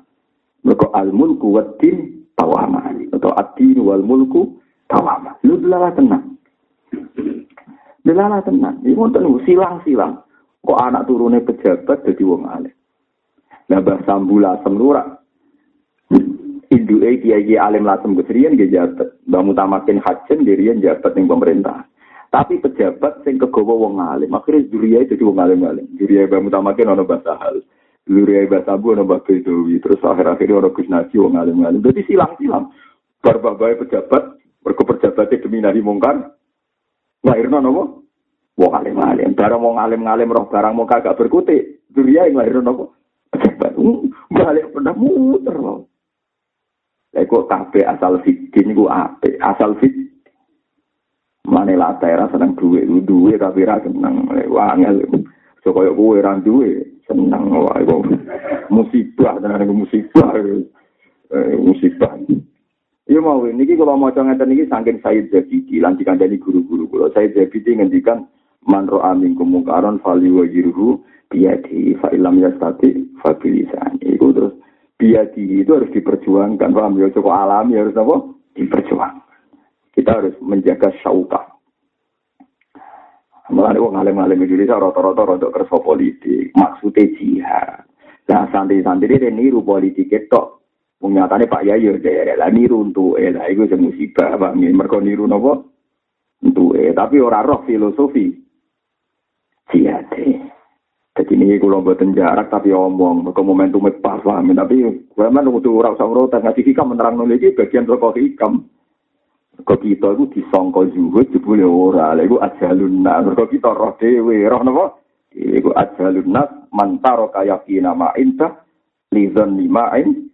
Mereka al-mulku waddin tawama. Atau ad-din wal mulku tawama. Lu delalah tenang. Delalah tenang. Ini mau silang-silang. Kok anak turunnya pejabat jadi wong alim. Nah, bahasa mbula semlurak induke kiai alim lasem kesrian dia jabat. Mbak Mutamakin Hajen dirian jabat ning pemerintah. Tapi pejabat sing kegawa wong alim, akhirnya juriya itu wong alim-alim. Juriya Mbak Mutamakin ono bahasa hal. Juriya Mbak Sabu ono Mbak Bedowi. Terus akhir-akhir ono Gus Nasi wong alim-alim. Jadi silang-silang. Barbabai pejabat, mergo pejabatnya demi nahi mungkar. Lahirno nopo? Wong alim-alim. Barang wong alim-alim roh barang mau kagak berkutik. Juriya yang lahirno nopo? Pejabat. Balik pernah muter loh. Eko kabeh asal fitin ku ape, asal fit. Mane la tera seneng duwe, duwe tapi ra seneng. Wangel. So koyo kowe ra duwe, seneng wae kok. Musibah tenan musibah. Eh, musibah. Iya mau niki kalau mau ngeten niki saking Said Zabidi lan dikandani guru-guru kula Said Zabidi ngendikan man ro'a minkum mungkaron fali wa yiruhu biyadi fa ilam yastati fa bilisan. Iku terus biadi itu harus diperjuangkan paham ya cukup alami harus apa diperjuangkan kita harus menjaga syauka Mulane wong alim-alim Indonesia rata-rata rada kersa politik, maksudnya jihad. Nah, santri-santri ini niru politik itu. Nyatane Pak Yayo daerah lah niru untuk eh lah itu musibah bang. Mereka niru nopo untuk eh tapi orang roh filosofi jihad. Jadi ini kalau buatan jarak tapi omong, ke momentum pas paham. Tapi gue untuk sama orang ngasih hikam menerang nulis bagian rokok hikam. Kok kita itu disongko zuhud jebule ora, lha iku ajalun nas. Kok kita roh dhewe, roh napa? Iku ajalun nas mantaro kaya kina ma inta lizon limain.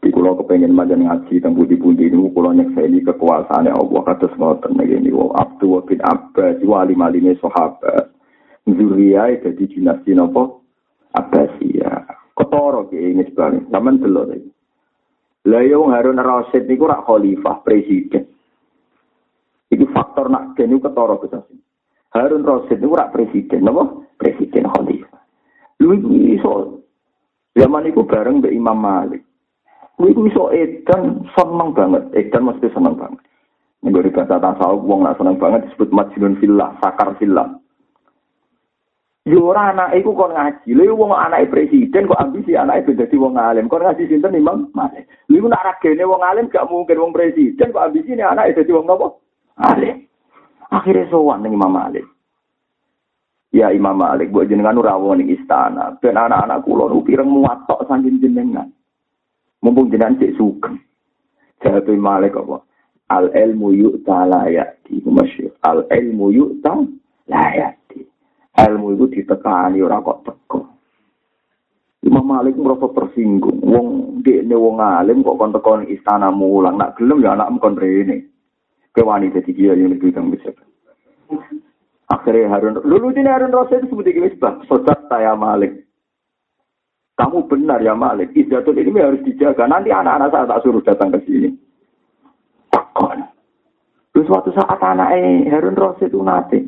Di kulo kepengen majan ngaji tentang budi-budi ini, kulo nyekseni kekuasaan Allah kata ngoten ini. Abdu bin Abbas, wali malime sahabat. Zuriya jadi dinasti nopo Abbasiyah. Ketoro ke ini sebenarnya. Zaman dulu lagi. Lah yang Harun Rasid niku rak khalifah presiden. Itu faktor nak kene ketoro kesasi. Harun Rasid niku rak presiden, napa? Presiden khalifah. Lu iso zaman itu bareng mbek Imam Malik. Lu iso edan seneng banget, edan mesti seneng banget. Nek bahasa tasawuf wong nak seneng banget disebut majnun fillah, sakar fillah. Yo ora anak iku kon ngaji. Lha wong anake presiden kok ambisi anake ben dadi wong alim. Kon ngaji sinten Imam Malik. Lha nek ora gene wong alim gak mungkin wong presiden kok ambisi ne anake dadi wong napa? Alim. Akhirnya sowan ning Imam Malik. Ya Imam Malik, buat jenengan rawon ning istana. Ben anak-anak kula nu pireng muatok saking jenengan. Mumpung jenengan sik sugeng. Jawab Malik apa? Al ilmu yu'ta la ya'ti. Al ilmu yu'ta la ya'ti. Ilmu itu ditekani ora kok teko. Imam Malik merasa tersinggung. Wong dekne wong alim kok kon teko istana mulang. Nak gelem ya anakmu kon rene. Kewani dadi kiai yang lebih bisa. Akhirnya Harun, lulu ini Harun Rasul itu seperti ini, sosok saya Malik. Kamu benar ya Malik, izzatul ini harus dijaga. Nanti anak-anak saya tak suruh datang ke sini. Takon. Terus suatu saat anaknya Harun Rasul itu nanti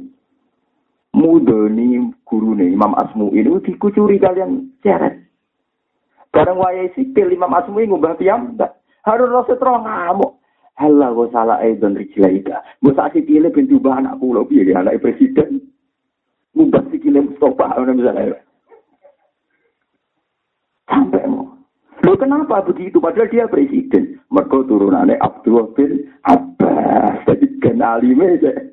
mudoni guru nih Imam Asmu ini dikucuri kalian seret. Bareng wayai sipil Imam ini ngubah piyambak. Harun Rasul terang ngamuk. Halah kok salah dan rijlaika. Mbok sak sikile ben diubah anak kula piye ya anak presiden. Ngubah sikile Mustafa ngono misalnya. Sampai mau. Loh kenapa begitu? Padahal dia presiden. Mereka turunannya Abdullah bin Abbas. Jadi kenali aja.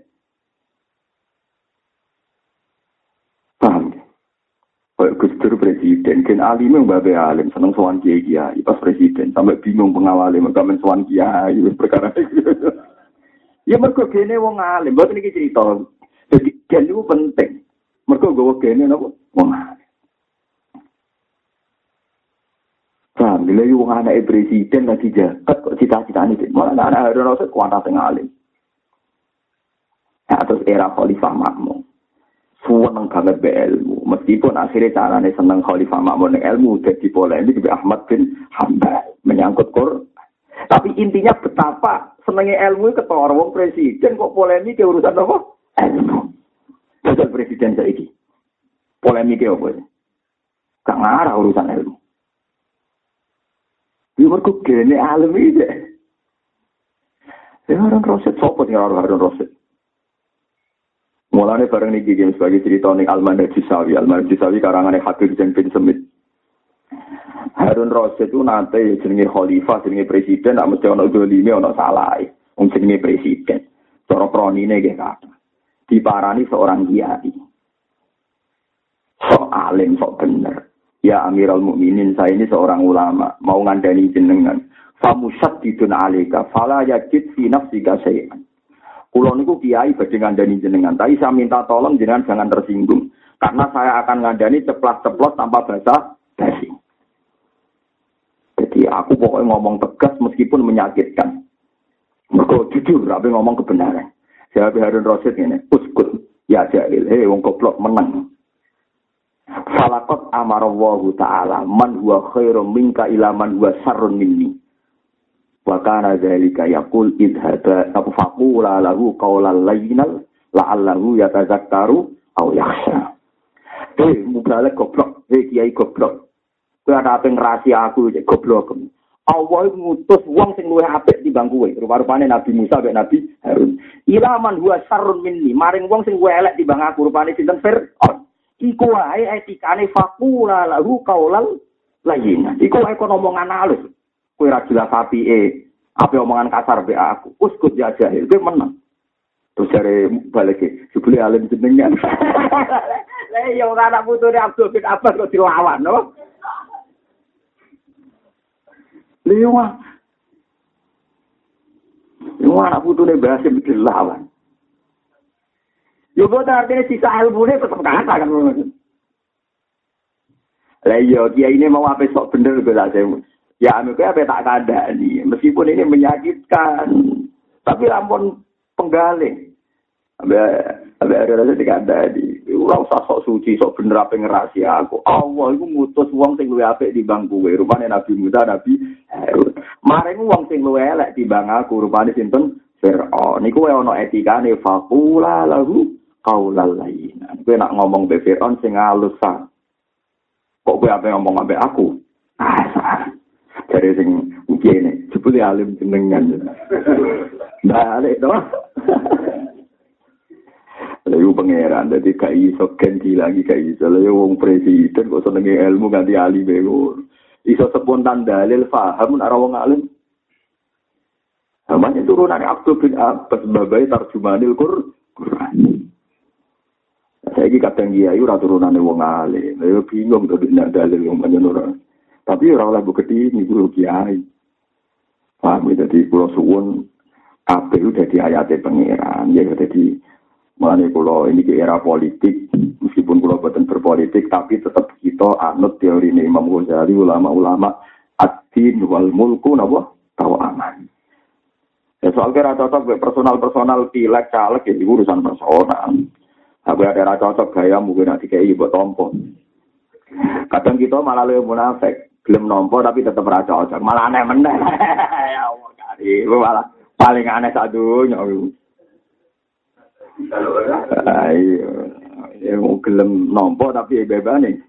Kayak presiden, Ken alim yang babe alim, seneng sowan kiai kiai pas presiden, sampai bingung pengawalnya, mereka men sowan kiai, perkara <laughs> Ya mereka gene wong alim, buat ini cerita. Jadi gen itu penting. Mereka gawa gene nopo wong alim. Paham, bila wong anak presiden lagi jaket kok cita-cita ini, malah anak ada rasa kuantas yang alim. Ya, terus era Khalifah Makmum seneng banget be ilmu. Meskipun akhirnya caranya seneng Khalifah Makmun ilmu jadi polemik di Ahmad bin Hambal menyangkut Quran. Tapi intinya betapa senengnya ilmu ketua wong presiden kok polemik ke urusan apa? Ilmu. Jadi presiden saya ini. Polemik apa? Gak ngarah urusan ilmu. Ya mereka gini alim ini. Ya orang roset, sopo nih orang roset. Mulane bareng niki game sebagai cerita ning Alman Jisawi, Alman Jisawi karangan Habib Jen bin Semit. Harun Rasid itu nanti jenenge khalifah, jenenge presiden, nak mesti ono dolime, ono salah. Wong jenenge presiden. Cara kronine nggih kata. Diparani seorang kiai. Sok alim, sok bener. Ya Amirul Mukminin, saya ini seorang ulama, mau ngandani jenengan. Famusat didun alika, fala yajid fi nafsika sayan. Kulo niku kiai badhe ngandani jenengan, tapi saya minta tolong jenengan jangan tersinggung karena saya akan ngandani ceplas-ceplos tanpa bahasa basi. Jadi aku pokoknya ngomong tegas meskipun menyakitkan. Mereka jujur, tapi ngomong kebenaran. Saya Harun Rasid ini, uskut, ya jahil, hei wong goblok menang. Falakot amarallahu ta'ala, man huwa khairum minka ila man huwa sarun minni. Wa kana dzalika yaqul idhaba apa faqula lahu qawlan layyinal la'allahu yatazakkaru aw yakhsha. Eh mubalek goblok. Eh kiai goblok. Kowe ada apa aku cek goblok. Allah ngutus wong sing luwih apik timbang kowe. Rupa-rupane Nabi Musa mek Nabi Harun. Ilaman huwa sarrun minni. Maring wong sing luwih elek timbang aku rupane sinten? Fir'aun. Iku wae etikane faqula lahu qawlan layyinan. Iku wae kono omongan kue ra jelas api e apa omongan kasar be aku uskut ya jahil gue menang terus cari balik sebeli alim jenengan <laughs> lah iya anak putu ini Abdul bin Abbas kok dilawan no Lewa. Lewa anak putu ini bahasa dilawan. Yo buat artinya sisa ilmu ini tetap kata kan. Lah iya, dia ini mau apa sok bener gue lah saya. Ya anu kayak apa tak ada nih. Meskipun ini menyakitkan. Tapi ampun penggaling. Abe ada rasa tidak ada di. Ulang sok suci, sok bener apa ngerasi aku. Allah itu mutus uang sing luwe apik di bangku. Rupanya Nabi Musa, Nabi Harun. Maring uang sing luwe elek di bang aku. Rupanya sinten Fir'aun. Niku wae ono etikane faqula lahu qaulal layyinan. Kowe nak ngomong be Fir'aun sing halus Kok kowe apa ngomong ambek aku? Ah, Dari sing uki ini, jebule alim jenengan. Balik dong. Lalu pangeran, jadi gak iso ganti lagi gak iso. Lalu wong presiden kok senengi ilmu ganti alim bego. Iso spontan dalil faham arah wong alim. Namanya turunan Abdul bin Abbas babai tarjumanil Quran. Saiki kadang kiai ora turunane wong alim. Lha bingung to nek dalil wong panjenengan. Tapi ora oleh bukti ini guru kiai. Paham ya, jadi pulau suwun kabeh udah di ayatnya pangeran. Ya jadi Mulane kula ini ke era politik, meskipun kula boten berpolitik, tapi tetap kita anut teori ini Imam Ghazali, ulama-ulama ad-din wal mulku napa tahu aman. Ya soal kira cocok personal-personal pilek caleg ya urusan personal. Aku ada cocok gaya mungkin nanti kayak ibu tompo. Kadang kita malah lebih munafik, belum nompo tapi tetap ra cocok. Malah aneh meneh. <laughs> ya Allah kali, malah paling aneh satu nyawa. Ayo, ya mau gelem nompo tapi bebas nih.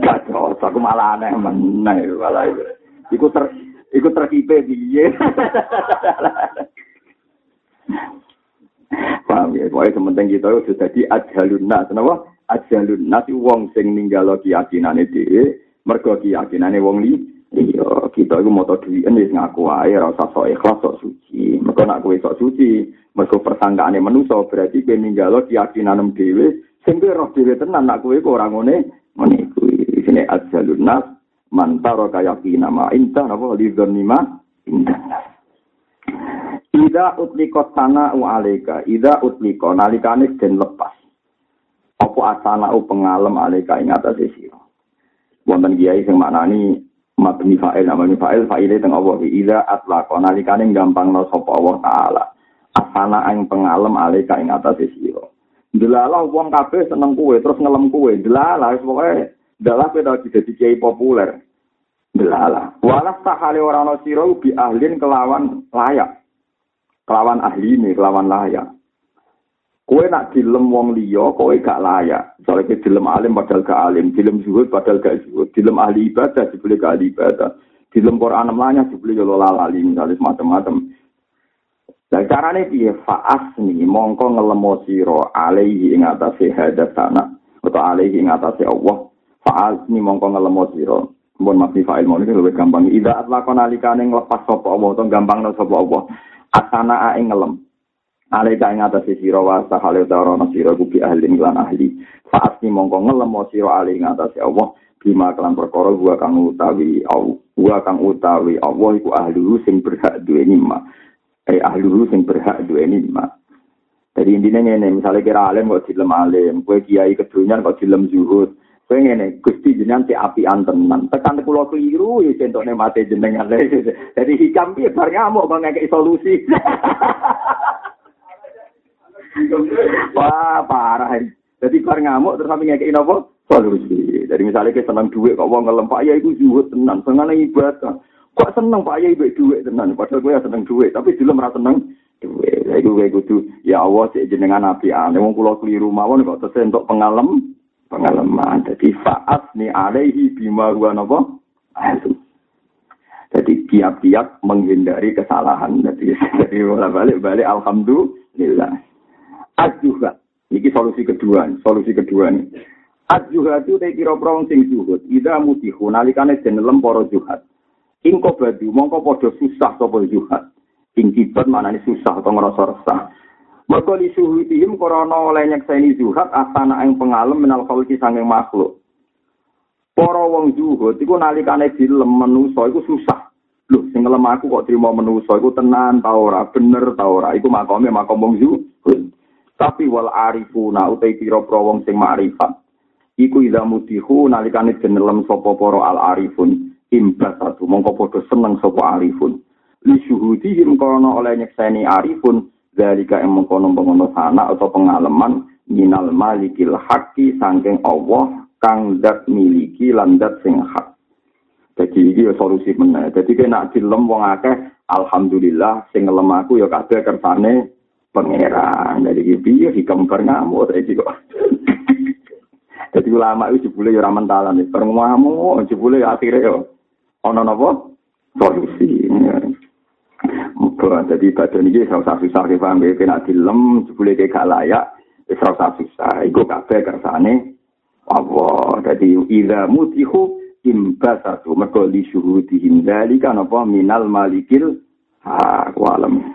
Gak cocok, aku malah aneh meneh, malah itu. Iku ter, iku terkipe piye. <laughs> Paham ya, pokoknya sementing kita itu jadi ajalun nas, kenapa? Ajalun nas wong sing ninggalo keyakinane dhewe, mergo keyakinane wong li iya kita iku moto dhuwiten wis ngaku wae ora usah sok ikhlas sok suci mergo nak kowe sok suci mergo persangkaane manusa berarti kowe ninggalo keyakinane dhewe sing kowe roh dhewe tenan nak kowe kok ora ngene ngene kuwi sine ajalun nas mantaro kaya kina ma inta napa lidon nima Ida utliko sana u alega, ida utliko nalikane den lepas. Apa asana u pengalem alega ing atase sira. Wonten kiai sing maknani mabni fa'il namanya fa'il fa'ile teng Allah ida atlaqa nalikane gampangno sapa Allah taala. Asana ing pengalem aleka ing atas sira. Delalah wong kabeh seneng kuwe terus ngelem kuwe. Delalah wis pokoke dalah kowe dadi kiai populer. Delalah. Walas sahale ora ana sira bi ahlin kelawan layak. kelawan ahli ini, kelawan layak. Kue nak dilem wong liya, kowe gak layak. Soalnya dilem alim padahal gak alim, dilem zuhud padahal gak zuhud, dilem ahli ibadah dibeli gak ahli ibadah, dilem Quran namanya dibeli yo lali misalnya macam-macam. Nah carane piye faas nih mongko ngelemo sira alaihi ing atase hadat sana atau alaihi ing atase Allah. Faas nih mongko ngelemo sira. Mun mati fa'il mau ini lebih gampang. Ida atlakon alikane nglepas sapa Allah atau gampang sapa Allah. asana ae ngelem alika ing atas sira wa sahale ana sira kuwi ahli lan ahli. Saat ni mongko ngelem sira ali ing atas Allah bima kelan perkara gua kang utawi gua kang utawi Allah iku ahli sing berhak duwe nikmat. Eh ahli sing berhak duwe nikmat. Jadi intinya ini, misalnya kira alim kok dilem alim, kue kiai kedunyan kok dilem zuhud, kue ngene, gusti jenengan si api tekan kulo keliru, ya contohnya mati jenengan. <laughs> Jadi hikam bar ngamuk kok ngekek solusi. <laughs> Wah, parah. Jadi bar ngamuk terus sampe ngekek napa? Solusi. Jadi misalnya kita seneng duit kok wong ngelem Pak ya iku zuhud tenan, seneng ibadah. Kok seneng Pak ya ibu duit tenan, padahal gue ya seneng duit, tapi dilem ra seneng duit. Iku gue kudu ya Allah sik jenengan api ane wong kula keliru mawon kok tesih entuk pengalem pengalaman. Jadi faat ni alaihi bima huwa napa? Jadi tiap-tiap menghindari kesalahan. Jadi, <laughs> jadi balik-balik alhamdulillah. Ajuha. Ini solusi kedua. Solusi kedua nih. Ajuha itu teh kira prong sing zuhud. Ida mutihu nalikane den lemporo juhat. Ingko badu mongko padha susah sapa juhat. Ing kibat manane susah atau ngerasa resah. Mergo li suhudihim korona oleh nyekseni zuhat asana ing pengalem menal khalqi sanging makhluk. Para wong zuhud iku nalikane dilem manusa iku susah. Lho sing ngelem aku kok trimo manusa iku tenan ta bener ta ora iku makome makom wong. Tapi wal arifuna utai pira-pira wong sing makrifat. Iku ida mutihu nalikane jenelem sapa para al arifun imbasatu mongko padha seneng sapa arifun. Li syuhudihim korona oleh nyekseni arifun Dalika yang mengkono-mengkono sana atau pengalaman minal malikil haki sangking Allah kang dat miliki landat sing hak. Jadi ini solusi mana. Jadi kena dilem wong akeh, alhamdulillah sing ngelem aku ya kabeh kersane pangeran. Jadi iki ya hikam ngamuk tadi kok. <laughs> Jadi ulama itu jebule ya ora mentalan, perngamu jebule ya akhire yo ana napa solusi. Muga jadi badan ini ora usah susah paham ya kena dilem jebule gak layak wis ora usah susah. Iku kabeh kersane Allah. Jadi idza mutihu imbasatu mergo li syuhudihim dzalika napa minal malikil ha alam